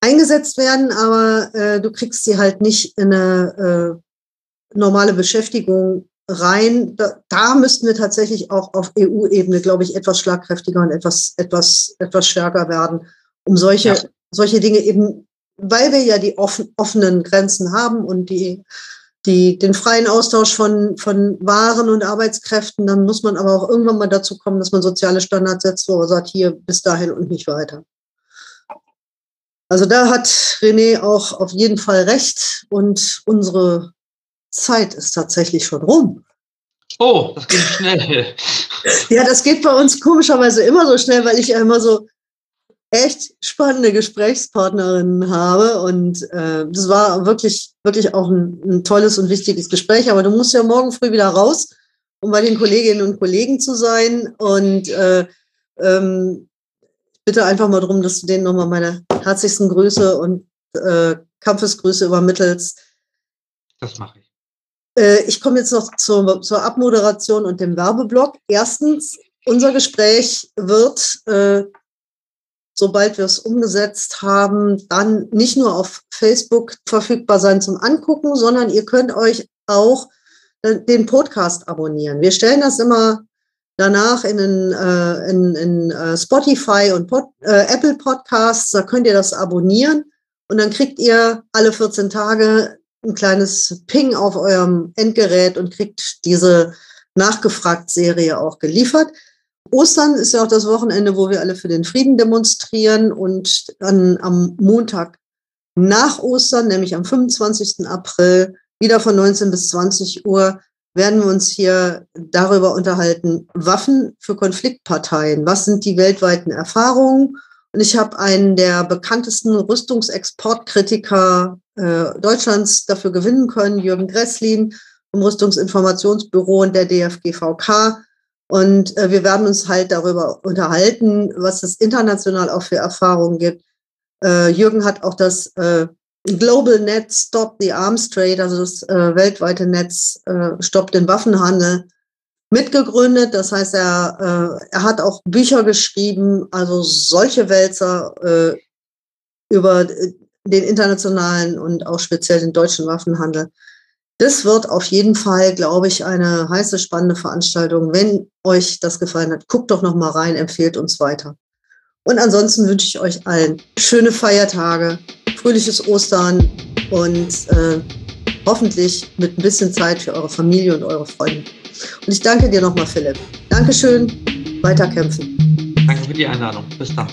eingesetzt werden, aber äh, du kriegst sie halt nicht in eine äh, normale Beschäftigung rein. Da, da müssten wir tatsächlich auch auf EU-Ebene, glaube ich, etwas schlagkräftiger und etwas, etwas, etwas stärker werden, um solche, ja. solche Dinge eben, weil wir ja die offen, offenen Grenzen haben und die, die, den freien Austausch von, von Waren und Arbeitskräften, dann muss man aber auch irgendwann mal dazu kommen, dass man soziale Standards setzt, wo man sagt, hier bis dahin und nicht weiter. Also da hat René auch auf jeden Fall recht und unsere Zeit ist tatsächlich schon rum. Oh, das geht schnell. ja, das geht bei uns komischerweise immer so schnell, weil ich ja immer so echt spannende Gesprächspartnerinnen habe. Und äh, das war wirklich, wirklich auch ein, ein, tolles und wichtiges Gespräch. Aber du musst ja morgen früh wieder raus, um bei den Kolleginnen und Kollegen zu sein. Und äh, ähm, bitte einfach mal darum, dass du denen nochmal meine herzlichsten Grüße und äh, Kampfesgrüße übermittelst. Das mache ich. Äh, ich komme jetzt noch zur, zur, Abmoderation und dem Werbeblock. Erstens, unser Gespräch wird, äh, sobald wir es umgesetzt haben, dann nicht nur auf Facebook verfügbar sein zum Angucken, sondern ihr könnt euch auch äh, den Podcast abonnieren. Wir stellen das immer danach in, den, äh, in, in uh, Spotify und Pod, äh, Apple Podcasts, da könnt ihr das abonnieren und dann kriegt ihr alle 14 Tage ein kleines Ping auf eurem Endgerät und kriegt diese Nachgefragt-Serie auch geliefert. Ostern ist ja auch das Wochenende, wo wir alle für den Frieden demonstrieren und dann am Montag nach Ostern, nämlich am 25. April, wieder von 19 bis 20 Uhr, werden wir uns hier darüber unterhalten, Waffen für Konfliktparteien. Was sind die weltweiten Erfahrungen? Und ich habe einen der bekanntesten Rüstungsexportkritiker äh, Deutschlands dafür gewinnen können, Jürgen Gresslin vom Rüstungsinformationsbüro und der DFGVK. Und äh, wir werden uns halt darüber unterhalten, was es international auch für Erfahrungen gibt. Äh, Jürgen hat auch das äh, Global Net Stop the Arms Trade, also das äh, weltweite Netz äh, Stop den Waffenhandel, mitgegründet. Das heißt, er, äh, er hat auch Bücher geschrieben, also solche Wälzer äh, über den internationalen und auch speziell den deutschen Waffenhandel. Das wird auf jeden Fall, glaube ich, eine heiße, spannende Veranstaltung. Wenn euch das gefallen hat, guckt doch noch mal rein, empfehlt uns weiter. Und ansonsten wünsche ich euch allen schöne Feiertage, fröhliches Ostern und äh, hoffentlich mit ein bisschen Zeit für eure Familie und eure Freunde. Und ich danke dir nochmal, Philipp. Dankeschön, weiterkämpfen. Danke für die Einladung. Bis dann.